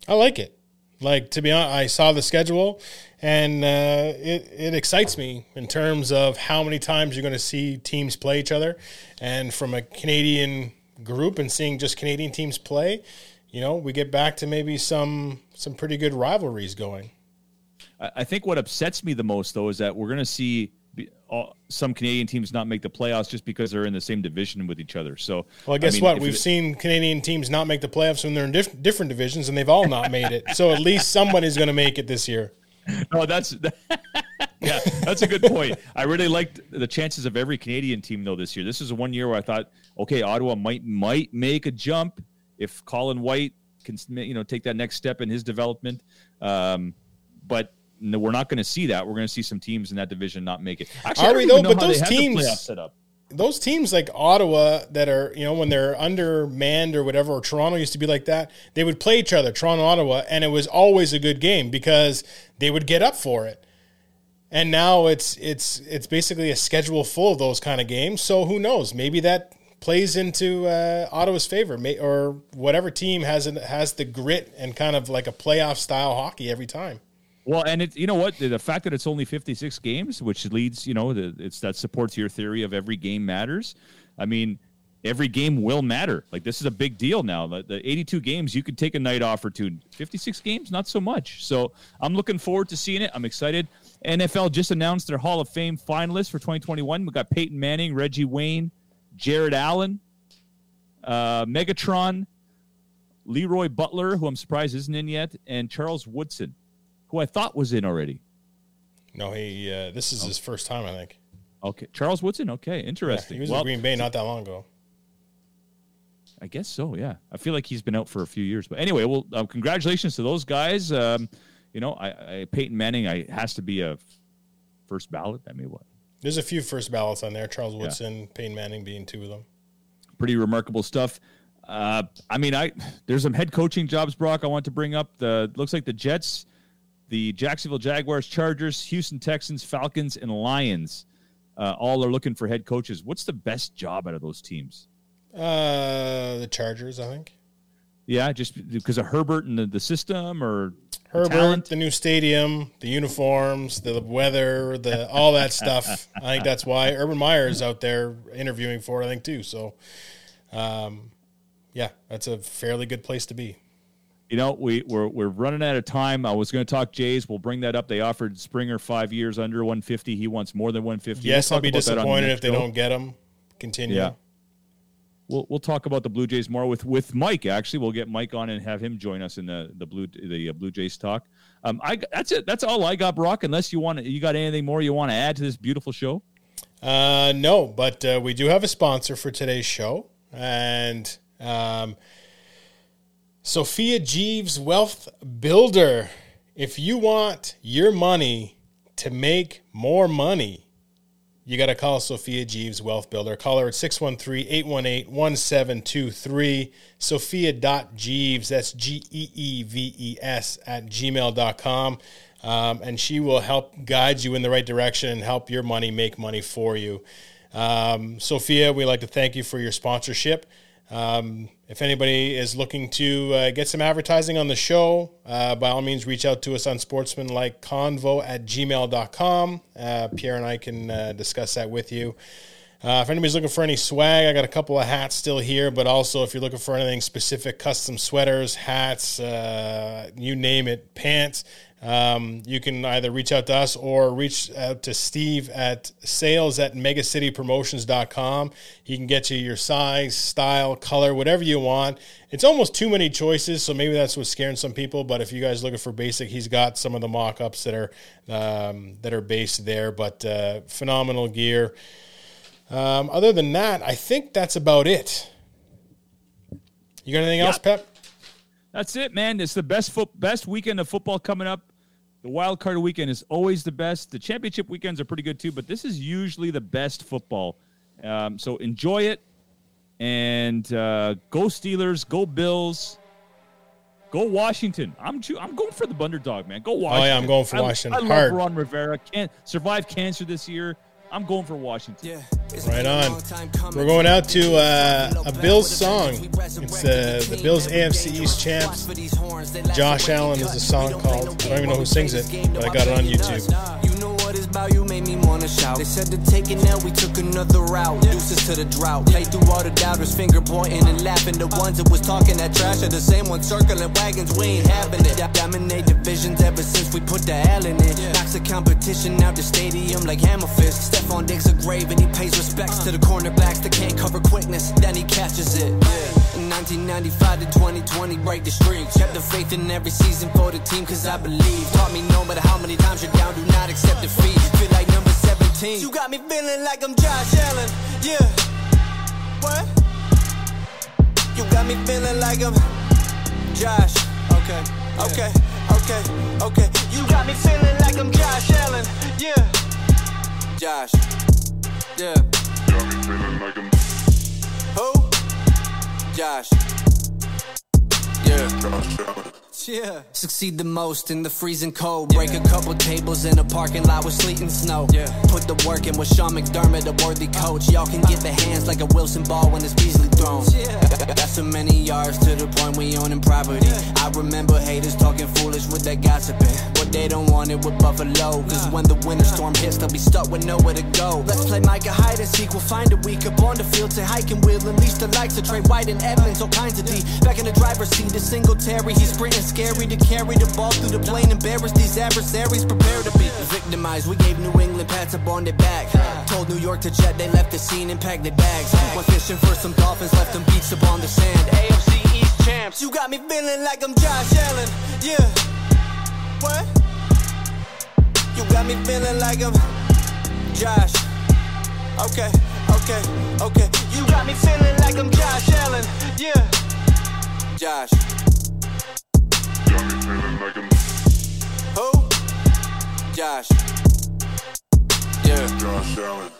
I like it. Like to be honest, I saw the schedule, and uh, it it excites me in terms of how many times you're going to see teams play each other, and from a Canadian group and seeing just Canadian teams play, you know, we get back to maybe some some pretty good rivalries going. I I think what upsets me the most, though, is that we're going to see some Canadian teams not make the playoffs just because they're in the same division with each other. So, Well, guess mean, what? We've it- seen Canadian teams not make the playoffs when they're in diff- different divisions, and they've all not made it. So at least somebody's going to make it this year. No, oh, that's yeah, that's a good point. I really liked the chances of every Canadian team though this year. This is one year where I thought, okay, Ottawa might might make a jump if Colin White can you know take that next step in his development. Um, but no, we're not going to see that. We're going to see some teams in that division not make it. Actually, Are we though? But those teams- set up. those teams like Ottawa that are, you know, when they're undermanned or whatever, or Toronto used to be like that, they would play each other, Toronto, Ottawa, and it was always a good game because they would get up for it. And now it's it's it's basically a schedule full of those kind of games. So who knows? Maybe that plays into uh, Ottawa's favor, or whatever team has an, has the grit and kind of like a playoff style hockey every time. Well, and it, you know what? The, fact that it's only 56 games, which leads, you know, the, it's that supports your theory of every game matters. I mean, every game will matter. Like this is a big deal now. The, the 82 games, you could take a night off or two. 56 games, not so much. So I'm looking forward to seeing it. I'm excited. NFL just announced their Hall of Fame finalists for 2021. We got Peyton Manning, Reggie Wayne, Jared Allen, uh, Megatron, LeRoy Butler, who I'm surprised isn't in yet, and Charles Woodson, who I thought was in already. No, he uh, this is his first time, I think. Okay, Charles Woodson. Okay, Yeah, interesting. he was well, in Green Bay not that long ago. I guess so. Yeah, I feel like he's been out for a few years. But anyway, well, um, congratulations to those guys. Um, you know, I, I Peyton Manning, I has to be a first ballot. I mean, what? There's a few first ballots on there. Charles Woodson, Peyton Manning being two of them. Pretty remarkable stuff. Uh, I mean, I there's some head coaching jobs, Brock. I want to bring up. The looks like the Jets, the Jacksonville Jaguars, Chargers, Houston Texans, Falcons, and Lions. Uh, all are looking for head coaches. What's the best job out of those teams? Uh, the Chargers, I think. Yeah, just because of Herbert and the, the system, or Herbert, talent? the new stadium, the uniforms, the weather, the all that stuff. I think that's why Urban Meyer is out there interviewing for it. I think too. So, um, yeah, that's a fairly good place to be. you know, we we're we're running out of time. I was going to talk Jays. We'll bring that up. They offered Springer five years under 150. He wants more than 150. Yes, We'll I'll be talk about that on the disappointed if they show. don't get him. Continue. Yeah. We'll we'll talk about the Blue Jays more with with Mike. Actually, we'll get Mike on and have him join us in the the blue the uh, Blue Jays talk. Um, I that's it. That's all I got, Brock. Unless you want, you got anything more you want to add to this beautiful show? Uh, no, but uh, we do have a sponsor for today's show, and um, Sophia Jeeves Wealth Builder. If you want your money to make more money, you got to call Sophia Jeeves Wealth Builder. Call her at 613 818 1723. Sophia.jeeves, that's G E E V E S, at gmail.com. Um, and she will help guide you in the right direction and help your money make money for you. Um, Sophia, we'd like to thank you for your sponsorship. Um, if anybody is looking to uh, get some advertising on the show, uh, by all means, reach out to us on sportsmanlikeconvo at gmail.com. Uh, Pierre and I can uh, discuss that with you. Uh, if anybody's looking for any swag, I got a couple of hats still here, but also if you're looking for anything specific, custom sweaters, hats, uh, you name it, pants, um, you can either reach out to us or reach out to Steve at sales at megacitypromotions.com. He can get you your size, style, color, whatever you want. It's almost too many choices, so maybe that's what's scaring some people. But if you guys are looking for basic, he's got some of the mock-ups that are um, that are based there. But uh, phenomenal gear. Um, other than that, I think that's about it. You got anything else, Pep? That's it, man. It's the best foot, best weekend of football coming up. The wild card weekend is always the best. The championship weekends are pretty good too, but this is usually the best football. Um, so enjoy it and uh, go Steelers, go Bills, go Washington. I'm choo- I'm going for the underdog, man. Go Washington. Oh, yeah, I'm going for I- Washington. I, love Hard. Ron Rivera. Can't survive cancer this year. I'm going for Washington. Right on. We're going out to uh, a Bills song. It's uh, the Bills AFC East champs. Josh Allen is the song called. I don't even know who sings it, but I got it on YouTube. They said to take it now, we took another route. Deuces to the drought. Play through all the doubters, finger pointing and laughing. The ones that was talking that trash are the same ones circling wagons, we ain't having it. Dominate divisions ever since we put the L in it. Knocks the competition out the stadium like hammer fist. Stefon Diggs a grave and he pays respects to the cornerbacks that can't cover quickness. Then he catches it. In 1995 to 2020, break the streak. Kept the faith in every season for the team, cause I believe. Taught me no matter how many times you're down, do not accept defeat. Feel like number 17. You got me feeling like I'm Josh Allen. Yeah. What? You got me feeling like I'm Josh. Okay. Okay. Okay. Okay. You got me feeling like I'm Josh Allen. Yeah. Josh. Yeah. Who? Josh. Yeah. Yeah. Succeed the most in the freezing cold. Break a couple tables in a parking lot with sleet and snow. Yeah. Put the work in with Sean McDermott, a worthy coach. Y'all can get the hands like a Wilson ball when it's Beasley thrown. Yeah. Got so many yards to the point we owning property. I remember haters talking foolish with that gossiping. But they don't want it with Buffalo. Cause when the winter storm hits, they'll be stuck with nowhere to go. Let's play Micah Hyde and seek. We'll find a week up on the field. Say hike and we'll unleash the lights of Trey White and Edmunds. All kinds of D. Back in the driver's seat, a Singletary. He's sprinting scary to carry the ball through the plane. Embarrass these adversaries. Prepare to be victimized. We gave New England pats up on their back. Told New York to jet. They left the scene and packed their bags. Went fishing for some dolphins. Left them beats up on the sand. AFC East champs. You got me feeling like I'm Josh Allen. Yeah. What? You got me feeling like I'm Josh. Okay, okay, okay. You got me feeling like I'm Josh Allen. Yeah. Josh. Who? Josh. Yeah. Josh Allen.